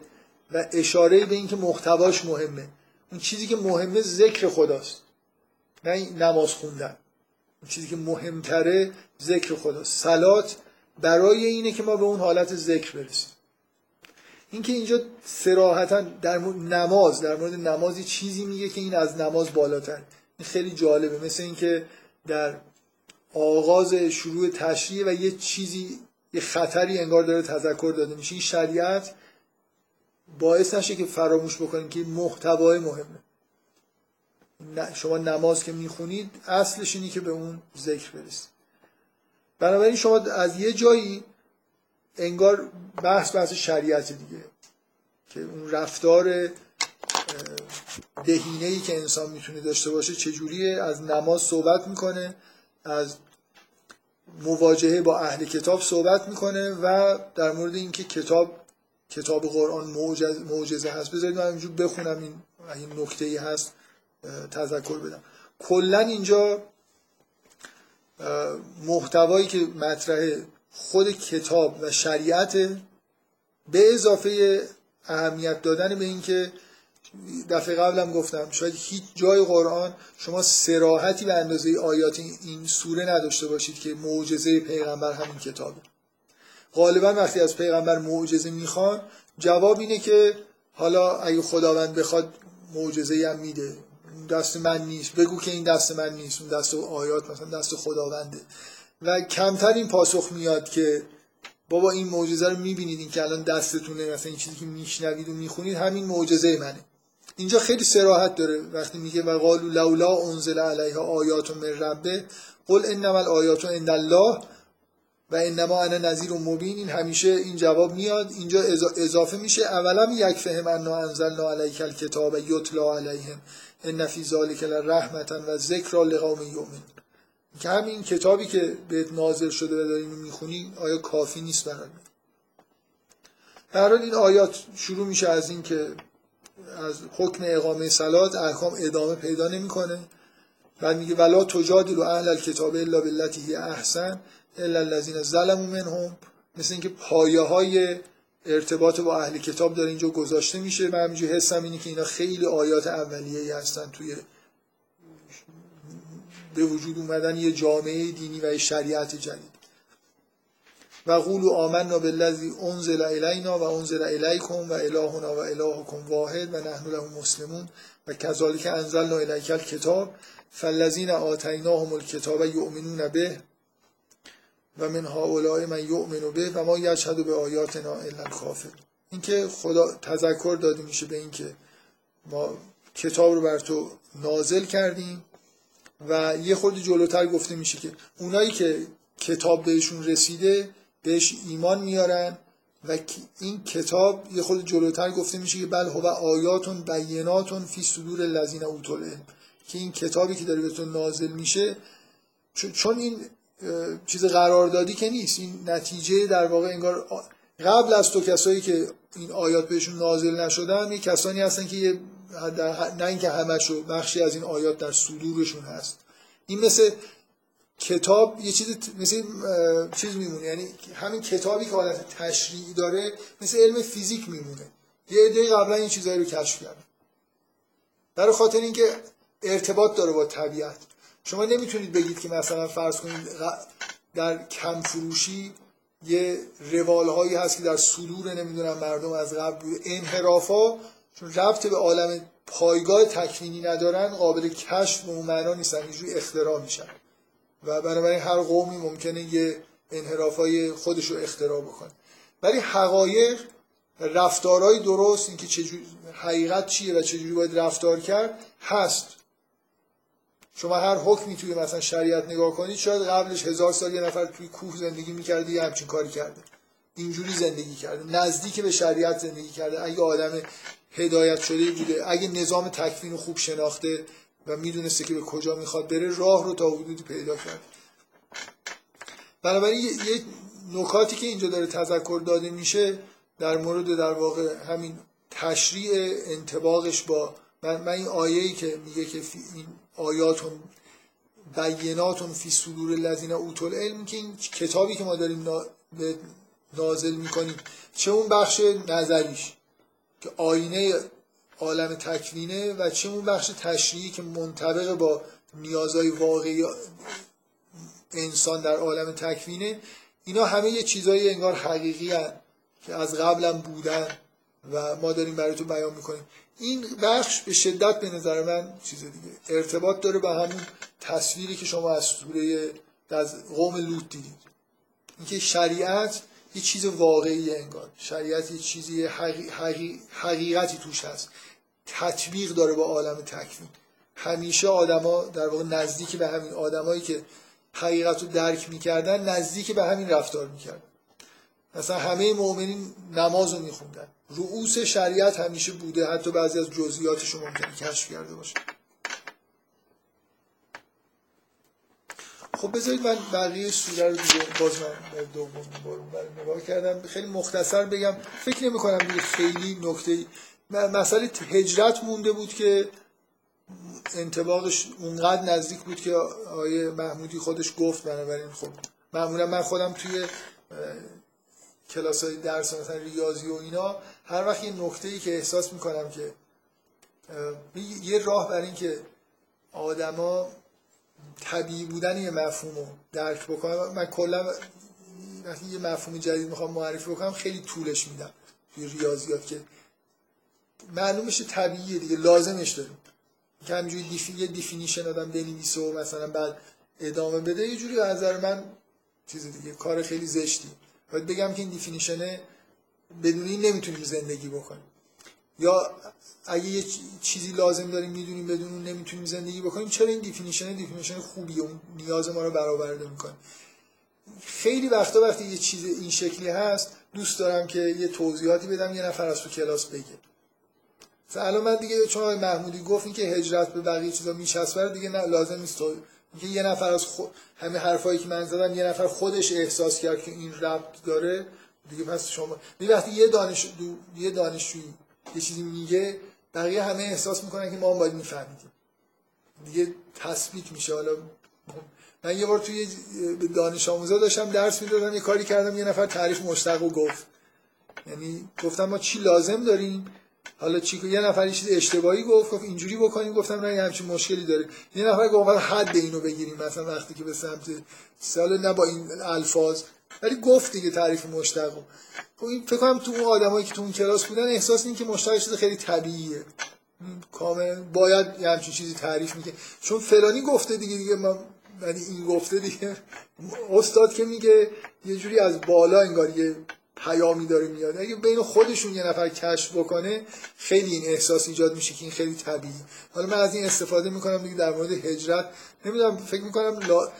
و اشاره به اینکه محتواش مهمه. اون چیزی که مهمه ذکر خداست. نه نماز خوندن. اون چیزی که مهمتره ذکر خداست. سلات برای اینه که ما به اون حالت ذکر برسیم. اینکه اینجا سراحتا در مورد نماز در مورد نمازی چیزی میگه که این از نماز بالاتر. این خیلی جالبه. مثل اینکه در آغاز شروع تشریع و یه چیزی یه خطری انگار داره تذکر داده میشه. این شریعت باعث نشه که فراموش بکنیم که محتوای مهمه. شما نماز که می‌خونید اصلش اینی که به اون ذکر برسید. بنابراین شما از یه جایی انگار بحث بحث شریعت دیگه. که اون رفتار دهینه ای که انسان می‌تونه داشته باشه چجوریه؟ از نماز صحبت می‌کنه از مواجهه با اهل کتاب صحبت می‌کنه و در مورد اینکه کتاب کتاب قرآن معجزه هست. بذارید من اینجور بخونم این این نکته ای هست تذکر بدم. کلا اینجا محتوایی که مطرح خود کتاب و شریعت به اضافه اهمیت دادن به اینکه دفعه قبلم گفتم شاید هیچ جای قرآن شما سراحتی به اندازه آیات این سوره نداشته باشید که معجزه پیغمبر همین کتابه. غالبا وقتی از پیغمبر معجزه می‌خوان جواب اینه که حالا اگه خداوند بخواد معجزه هم میده. دست من نیست. بگو که این دست من نیست. اون دست آیات مثلا دست خداونده. و کمتر این پاسخ میاد که بابا این معجزه رو می‌بینید. این که الان دستتونه. مثلا این چیزی که میشنوید و می‌خونید همین معجزه منه. اینجا خیلی سراحت داره. وقتی میگه و قالو لولا انزل علیها آیات من ربه قل انما الآیات عند الله. و انما انا نذیر و مبین. این همیشه این جواب میاد. اینجا اضافه میشه. اولا یک فهم انا انزلنا علیک الکتاب یتلا علیهم ان فی ذلک لرحمتا و ذکر لقوم یؤمنون. که همین کتابی که بهت نازل شده و داری می‌خونی آیا کافی نیست برای در این آیات شروع میشه از این که از حکم اقامه سلات احکام ادامه پیدا نمی‌کنه. بعد میگه ولا تجادل و اهل الکتاب الا بالتي احسن. الا الذين ظلموا منهم. مثل اینکه پایه های ارتباط با اهل کتاب داره اینجا گذاشته میشه من همینجوری حسم اینه که اینا خیلی آیات اولیه هستن توی به وجود اومدن یه جامعه دینی و شریعت جدید. و قولو آمنا بالذی انزل الینا و انزل الیکم و الهنا و الهکم واحد و نحن له مسلمون. و کذالک انزلنا الیک الکتاب. فالذین آتیناهم الکتاب یؤمنون به. و من هؤلاء من یؤمن به و ما یشهد به آیاتنا الا الکافر اینکه خدا تذکر داده میشه به اینکه ما کتاب رو بر تو نازل کردیم و یه خورده جلوتر گفته میشه که اونایی که کتاب بهشون رسیده بهش ایمان میارن و این کتاب یه خود جلوتر گفته میشه که بل هو آیاتون بیناتون فی صدور لذین اوتول که این کتابی که داره بهتون نازل میشه چون این چیز قراردادی که نیست. این نتیجه در واقع انگار قبل از تو کسایی که این آیات بهشون نازل نشدن یه کسانی هستن که یه نه اینکه همشو بخشی از این آیات در صدورشون هست. این مثل کتاب یه چیز مثل چیز میمونه. یعنی همین کتابی که حالت تشریعی داره مثل علم فیزیک میمونه. یه عده قبلا این چیزایی رو کشف کرد برای خاطر اینکه ارتباط داره با طبیعت. شما نمی‌تونید بگید که مثلا فرض کنید در کم فروشی یه روال هایی هست که در صدور نمی‌دونم مردم از قبل بود انحرافا چون ربط به عالم پایگاه تکوینی ندارن قابل کشف به اون معنا نیستن اینجوری اختراع میشن. و بنابراین هر قومی ممکنه یه انحرافای خودش رو اختراع بکنه. ولی حقایق رفتارهای درست اینکه چجوری حقیقت چیه و چجوری باید رفتار کرد هست. شما هر حکمی توی مثلا شریعت نگاه کنید شاید قبلش هزار سال یه نفر توی کوه زندگی می‌کرده یه همچین کاری کرده. اینجوری زندگی کرده. نزدیک به شریعت زندگی کرده. اگه آدم هدایت شده بوده اگه نظام تکوین خوب شناخته و می‌دونسته که به کجا می‌خواد بره راه رو تا حدودی پیدا کرد بنابراین یه نکاتی که اینجا داره تذکر داده میشه در مورد در واقع همین تشریع انتباقش با من, من این آیه‌ای که میگه که این آیاتون بیناتون فی صدور الذین اوتوا العلم که این کتابی که ما داریم نازل می‌کنیم چه اون بخش نظریش که آینه عالم تکوینه و چه اون بخش تشریعی که منطبق با نیازهای واقعی انسان در عالم تکوینه. اینا همه یه چیزایی انگار حقیقی هن که از قبلم بودن و ما داریم برای تو بیان می‌کنیم. این بخش به شدت به نظر من چیز دیگه ارتباط داره با همون تصویری که شما از سوره از قوم لوط دیدید. اینکه شریعت یه چیز واقعی انگار. شریعت یه چیزی حقی- حقی- حقیقتی توش هست. تطبیق داره با عالم تکوین. همیشه آدما در واقع نزدیک به همین آدمایی که حقیقت رو درک می‌کردن نزدیک به همین رفتار می‌کردن. مثلا همه مؤمنین نماز رو میخوندن. رؤوس شریعت همیشه بوده حتی بعضی از جزئیاتش رو ممکنه کشف کرده باشه. خب بذارید من بقیه سوره رو دیگه باز من دوم اونور نگاه کردم. خیلی مختصر بگم فکر نمی کنم دیگه خیلی نکته مسئله هجرت مونده بود که انتباقش اونقدر نزدیک بود که آیه محمودی خودش گفت. بنابراین خب معمولا من خودم توی کلاس های درس مثلا ریاضی و اینا هر وقت یه نکته ای که احساس می‌کنم که یه راه برای این که آدما طبیعی بودن یه مفهوم رو درک بکنم من کلا وقتی یه مفهوم جدید می‌خوام معرفی بکنم خیلی طولش میدم توی ریاضیات که معلومش طبیعیه دیگه لازمش داریم. که همینجوری defi... یه definition آدم بنویسه و مثلا بعد ادامه بده یه جوری از من چیز دیگه کار خیلی زشتی. باید بگم که این definition ه بدون این نمی‌تونیم زندگی بکنیم. یا اگه یه چیزی لازم داریم می‌دونیم بدون اون نمی‌تونیم زندگی بکنیم چرا این definition definition خوبیه. اون نیاز ما رو برآورده می‌کنه. خیلی وقتا وقتی یه چیز این شکلی هست دوست دارم که یه توضیحاتی بدم یه نفر از تو کلاس بگه. الان من دیگه چون محمودی گفت که هجرت به بقیه چیزا میچسبه دیگه نه لازم نیست اینکه یه نفر از خود همه حرفایی که من زدم یه نفر خودش احساس کرد که این ربط داره. دیگه پس شما می وقتی یه دانش دو... یه دانشجویی یه چیزی میگه بقیه همه احساس می‌کنن که ما هم باید میفهمیدیم. دیگه تثبیت میشه. حالا من یه بار توی دانش آموزا داشتم درس می‌دادم یه کاری کردم یه نفر تعریف مشتق رو گفت. یعنی گفتم ما چی لازم داریم؟ حالا چی یه نفر یه چیز اشتباهی گفت گفت اینجوری بکنیم گفتم نه یه همچین مشکلی داره. یه نفر گفت حد اینو بگیریم مثلا وقتی که به سمت سال نه با این الفاظ. ولی گفت دیگه تعریف مشتق خب این فکر کنم تو اون آدمایی که تو اون کلاس بودن احساس این که مشتق چیز خیلی طبیعیه. کاملا باید یه همچین چیزی تعریف می‌کنه چون فلانی گفته دیگه دیگه من یعنی این گفته دیگه. استاد که میگه یه جوری از بالا انگار یه پیامی داره میاد. اگه بین خودشون یه نفر کشف بکنه خیلی این احساس ایجاد میشه که این خیلی طبیعی. حالا من از این استفاده می‌کنم دیگه در مورد هجرت. نمی‌دونم فکر می‌کنم لا...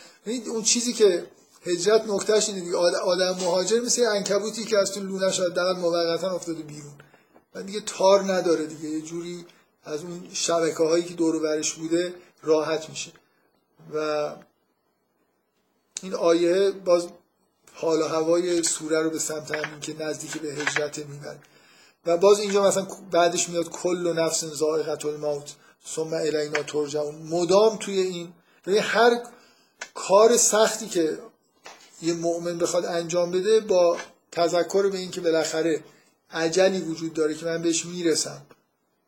اون چیزی که هجرت نکتهش اینه دیگه. آدم مهاجر مثل انکبوتی که از تو شاید دقیقا موقتا افتاده بیرون. و دیگه تار نداره دیگه. یه جوری از اون شبکه هایی که دور برش بوده راحت میشه. و این آیه باز حال و هوای سوره رو به سمت همین که نزدیک به هجرت می‌بره و باز اینجا مثلا بعدش میاد کل و نفس زائقت الموت ثم الینا ترجعون. مدام توی این یعنی هر کار سختی که یه مؤمن بخواد انجام بده با تذکر به این که بالاخره عجلی وجود داره که من بهش می‌رسم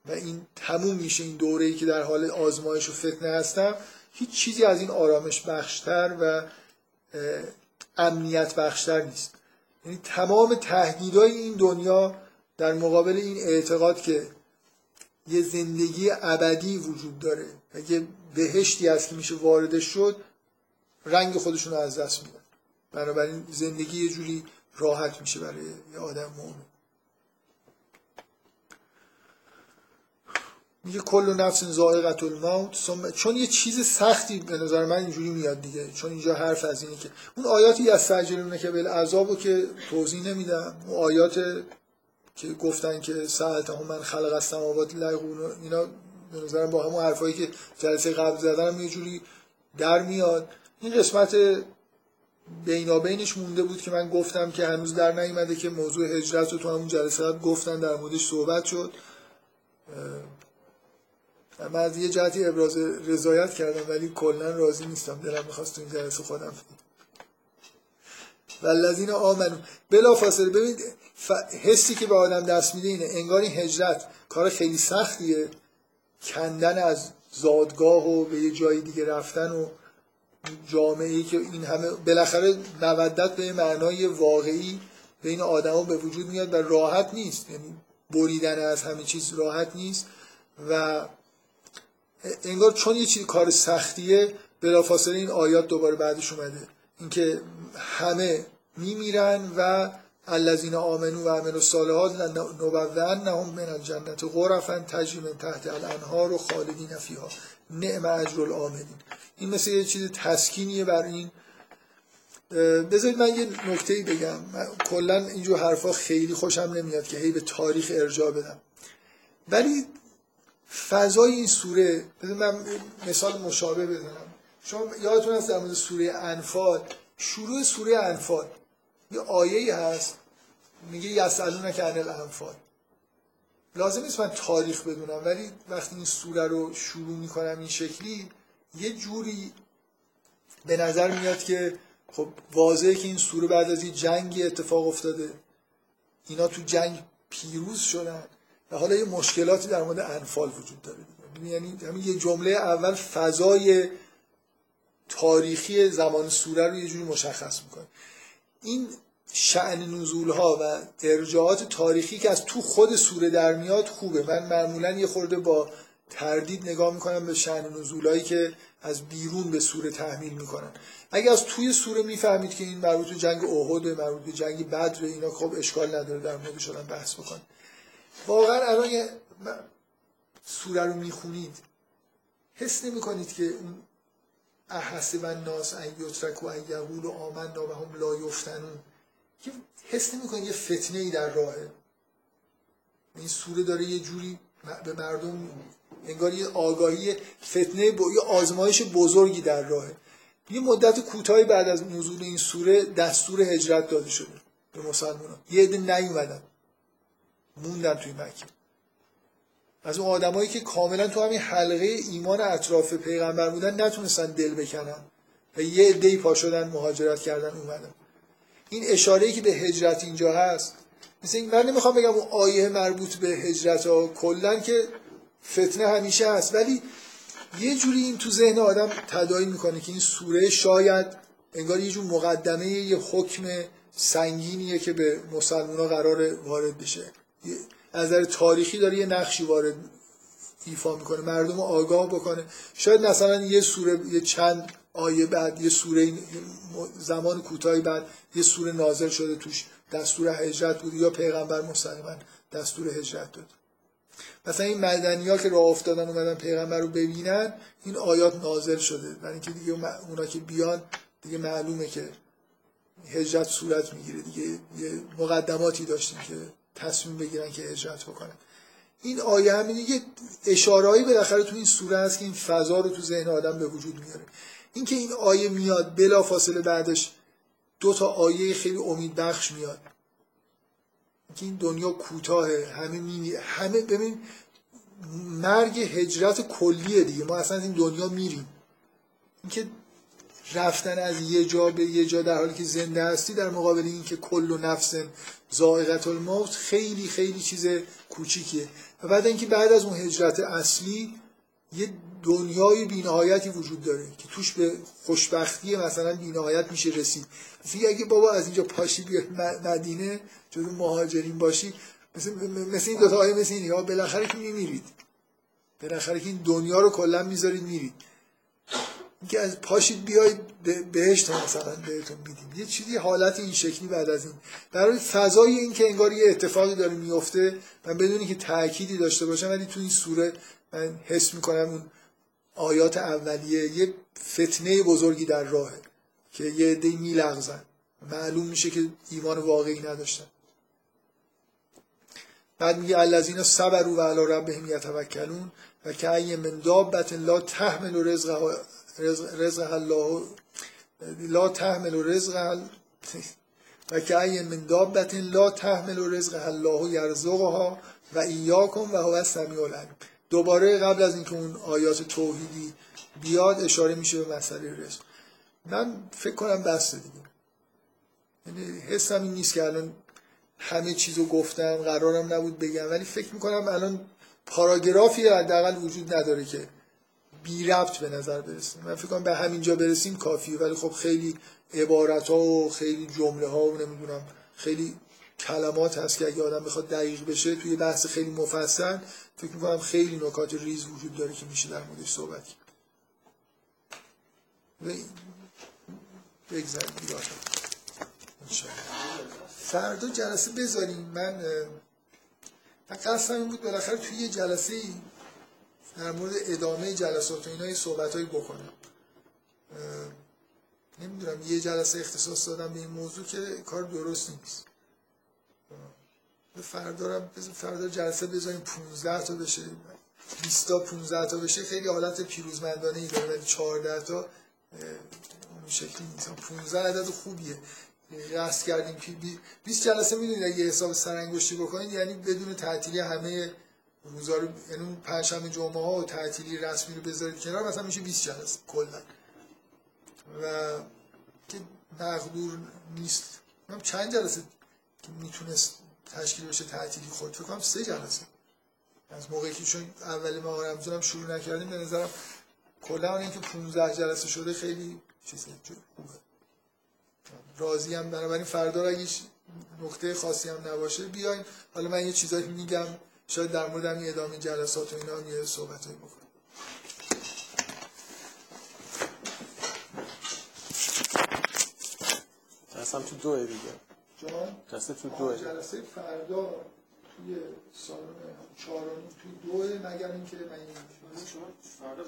و این تموم میشه این دوره ای که در حال آزمایش و فتنه هستم هیچ چیزی از این آرامش بخشتر و امنیت بخشتر نیست. یعنی تمام تهدیدهای این دنیا در مقابل این اعتقاد که یه زندگی ابدی وجود داره. و یه بهشتی هست که میشه واردش شد رنگ خودشون رو از دست میدن. بنابراین زندگی یه جوری راحت میشه برای یه آدم مؤمن. میگه کل نفس زائقت الموت چون یه چیز سختی به نظر من اینجوری میاد دیگه چون اینجا حرف از اینه که اون آیاتی از سجلونه که بالعذابو که توضیح نمیدم اون آیات که گفتن که ساعت هم من خلق السماوات لغون اینا به نظرم با همون حرفایی که جلسه قبل زدن یه جوری در میاد. این قسمت بینابینش مونده بود که من گفتم که هنوز در نیومده که موضوع هجرت رو تو همون جلسه گفتن در موردش صحبت شد. من از یه جهتی ابراز رضایت کردم ولی کلا راضی نیستم. دلم می‌خواست تو این جلسه خودم. والذین آمنو بلا فاصله ببینید ف... حسی که به آدم دست میده اینه انگار این هجرت. کار خیلی سختیه. کندن از زادگاه و به یه جای دیگه رفتن و جامعه که این همه بالاخره مودت به معنای واقعی بین آدما به وجود میاد و راحت نیست. یعنی بریدن از همه چیز راحت نیست. و انگار چون یه چیز کار سختیه بلافاصله این آیات دوباره بعدش اومده. اینکه همه میمیرن و الذین آمنو و عملوا الصالحات نهم من الجنت غرفا تجری من تحت الانهار و خالدین فیها. نعم اجر العاملین. این مثل یه چیز تسکینیه بر این. بذارید من یه نکته بگم. کلا اینجور حرفا خیلی خوشم نمیاد که هی به تاریخ ارجاع بدم. ولی فضای این سوره بذارید من مثال مشابه بزنم. شما یادتون هست در مورد سوره انفال؟ شروع سوره انفال. یه آیه هست میگه یسالون که عن الانفال. لازم نیست من تاریخ بدونم ولی وقتی این سوره رو شروع می‌کنم این شکلی یه جوری به نظر میاد که خب واضحه که این سوره بعد از یه جنگی اتفاق افتاده. اینا تو جنگ پیروز شدن. حالا یه مشکلاتی در مورد انفال وجود داره یعنی همین یه جمله اول فضای تاریخی زمان سوره رو یه جوری مشخص می‌کنه. این شعن نزول ها و ارجاعات تاریخی که از تو خود سوره در میاد خوبه. من معمولا یه خورده با تردید نگاه می‌کنم به شعن نزول که از بیرون به سوره تحمیل می‌کنن. اگه از توی سوره می‌فهمید که این مربوط به جنگ احد مربوط به جنگ بدر اینا خب اشکال نداره در مورد شدن بحث بکن واقعا الان سوره رو می‌خونید حس نمی که اون احسب الناس ان یترکوا ان یقولوا آمنا و هم لا یفتنون. که حس نمی‌کنید یه فتنه ای در راهه؟ این سوره داره یه جوری به مردم انگار یه آگاهی فتنه با یه آزمایش بزرگی در راهه. یه مدت کوتاهی بعد از نزول این سوره دستور هجرت داده شده به مسلمان یه عده نیومدن. موندن توی مکه. از اون آدمایی که کاملا تو همین حلقه ایمان اطراف پیغمبر بودن نتونستن دل بکنن و یه عده‌ای پا شدن مهاجرت کردن اومدن. این اشاره که به هجرت اینجا هست مثل این من نمی‌خوام بگم اون آیه مربوط به هجرت ها کلا که فتنه همیشه هست ولی یه جوری این تو ذهن آدم تدایی می‌کنه که این سوره شاید انگار یه جور مقدمه یه حکم سنگینیه که به مسلمان ها قرار وارد بشه. از نظر تاریخی داره یه نقشی وارد ایفا می‌کنه مردم آگاه بکنه. شاید مثلا یه سوره یه چند آیه بعد یه سوره زمان کوتاهی بعد یه سوره نازل شده توش دستور هجرت بود یا پیغمبر مستقیما دستور هجرت داد. مثلا این مدنی ها که راه افتادن اومدن پیغمبر رو ببینن این آیات نازل شده. برای اینکه دیگه اونا که بیان دیگه معلومه که هجرت صورت می‌گیره. دیگه یه مقدماتی داشتیم که تصمیم بگیرن که هجرت بکنن. این آیه همین یه اشارهایی بالاخره تو این سوره هست که این فضا رو تو ذهن آدم به وجود میاره. اینکه این آیه میاد بلا فاصله بعدش دو تا آیه خیلی امید بخش میاد. که این دنیا کوتاهه همه می همه ببین مرگ هجرت کلیه دیگه. ما اصلا این دنیا میریم. اینکه رفتن از یه جا به یه جا در حالی که زنده هستی در مقابل اینکه کل و نفس زائقت الموت خیلی خیلی چیز کوچیکیه. و بعد اینکه بعد از اون هجرت اصلی یه دنیای بینهایتی وجود داره که توش به خوشبختی مثلا بینهایت میشه رسید. مثل اگه بابا از اینجا پاشی بیاد مدینه جزو مهاجرین باشی مثل, مثل این دوتا آیه مثل این یا بالاخره که میمیرید. بالاخره که این دنیا رو کلا می‌ذارید میرید. اینکه از پاشید بیاید بهشت مثلا بهتون میدیم. یه چیزی حالت این شکلی بعد از این. برای فضای این که انگار یه اتفاقی داره میفته من بدونی که تأکیدی داشته باشم ولی تو این سوره من حس می‌کنم اون آیات اولیه یه فتنه بزرگی در راهه که یه عده میلغزن. معلوم میشه که ایمان واقعی نداشتن. بعد میگه الذین صبروا و علی ربهم یتوکلون و که ای من دابت لا تحمل رزق رزق الله. لا تحمل رزق و که من دابت لا تحمل رزق الله یرزقها و ایاکم و هو السمیع العلیم. دوباره قبل از اینکه اون آیات توحیدی بیاد اشاره میشه به مسئله رزق. من فکر کنم بسته دیگه. یعنی حسم این نیست که الان همه چیزو گفتم قرارم نبود بگم ولی فکر می‌کنم الان پاراگرافی حداقل وجود نداره که بی ربط به نظر برسیم. من فکر کنم به همینجا برسیم کافیه. ولی خب خیلی عبارت ها و خیلی جمله ها و نمی‌دونم خیلی کلمات هست که اگه آدم بخواد دقیق بشه توی بحث خیلی مفصل فکر می‌کنم خیلی نکات ریز وجود داره که میشه در موردش صحبت کرد. بگذاریم فردا جلسه بذاریم. من من قصدم این بود بالاخره توی یه جلسه در مورد ادامه جلسات و اینا یه صحبتهایی بکنم نمی‌دونم یه جلسه اختصاص دادم به این موضوع که کار درست نیست. فردا رو فردا جلسه بذاریم 15 تا بشه. 20 تا 15 تا بشه. خیلی حالت پیروزمندانه ای داره ولی 14 تا اون شکلی نیست. 15 عدد خوبیه. قصد کردیم که 20 جلسه می‌دونید اگه حساب سرانگشتی بکنید یعنی بدون تعطیلی همه روزا رو یعنی اون پنجشنبه جمعه ها و تعطیلی رسمی رو بذارید کنار مثلا میشه 20 جلسه کلا. و که مقدور نیست. من چند جلسه که می‌تونست تشکیل بشه تعطیلی خود؟ فکر کنم سه جلسه. از موقعی که چون اولی ماه رمضان شروع نکردیم به نظرم کلا اینکه 15 جلسه شده خیلی چیزی خوبه. راضی هم بنابراین فردا اگه نقطه خاصی هم نباشه بیاین. حالا من یه چیزایی میگم. شاید در مورد هم ادامه جلسات و اینا هم یه صحبتایی بکنم اصلا تو دوه دیگه. جان؟ جلسه تو دوه. جلسه فردا توی سالن چهارمی توی دوه مگر اینکه من این شما فردا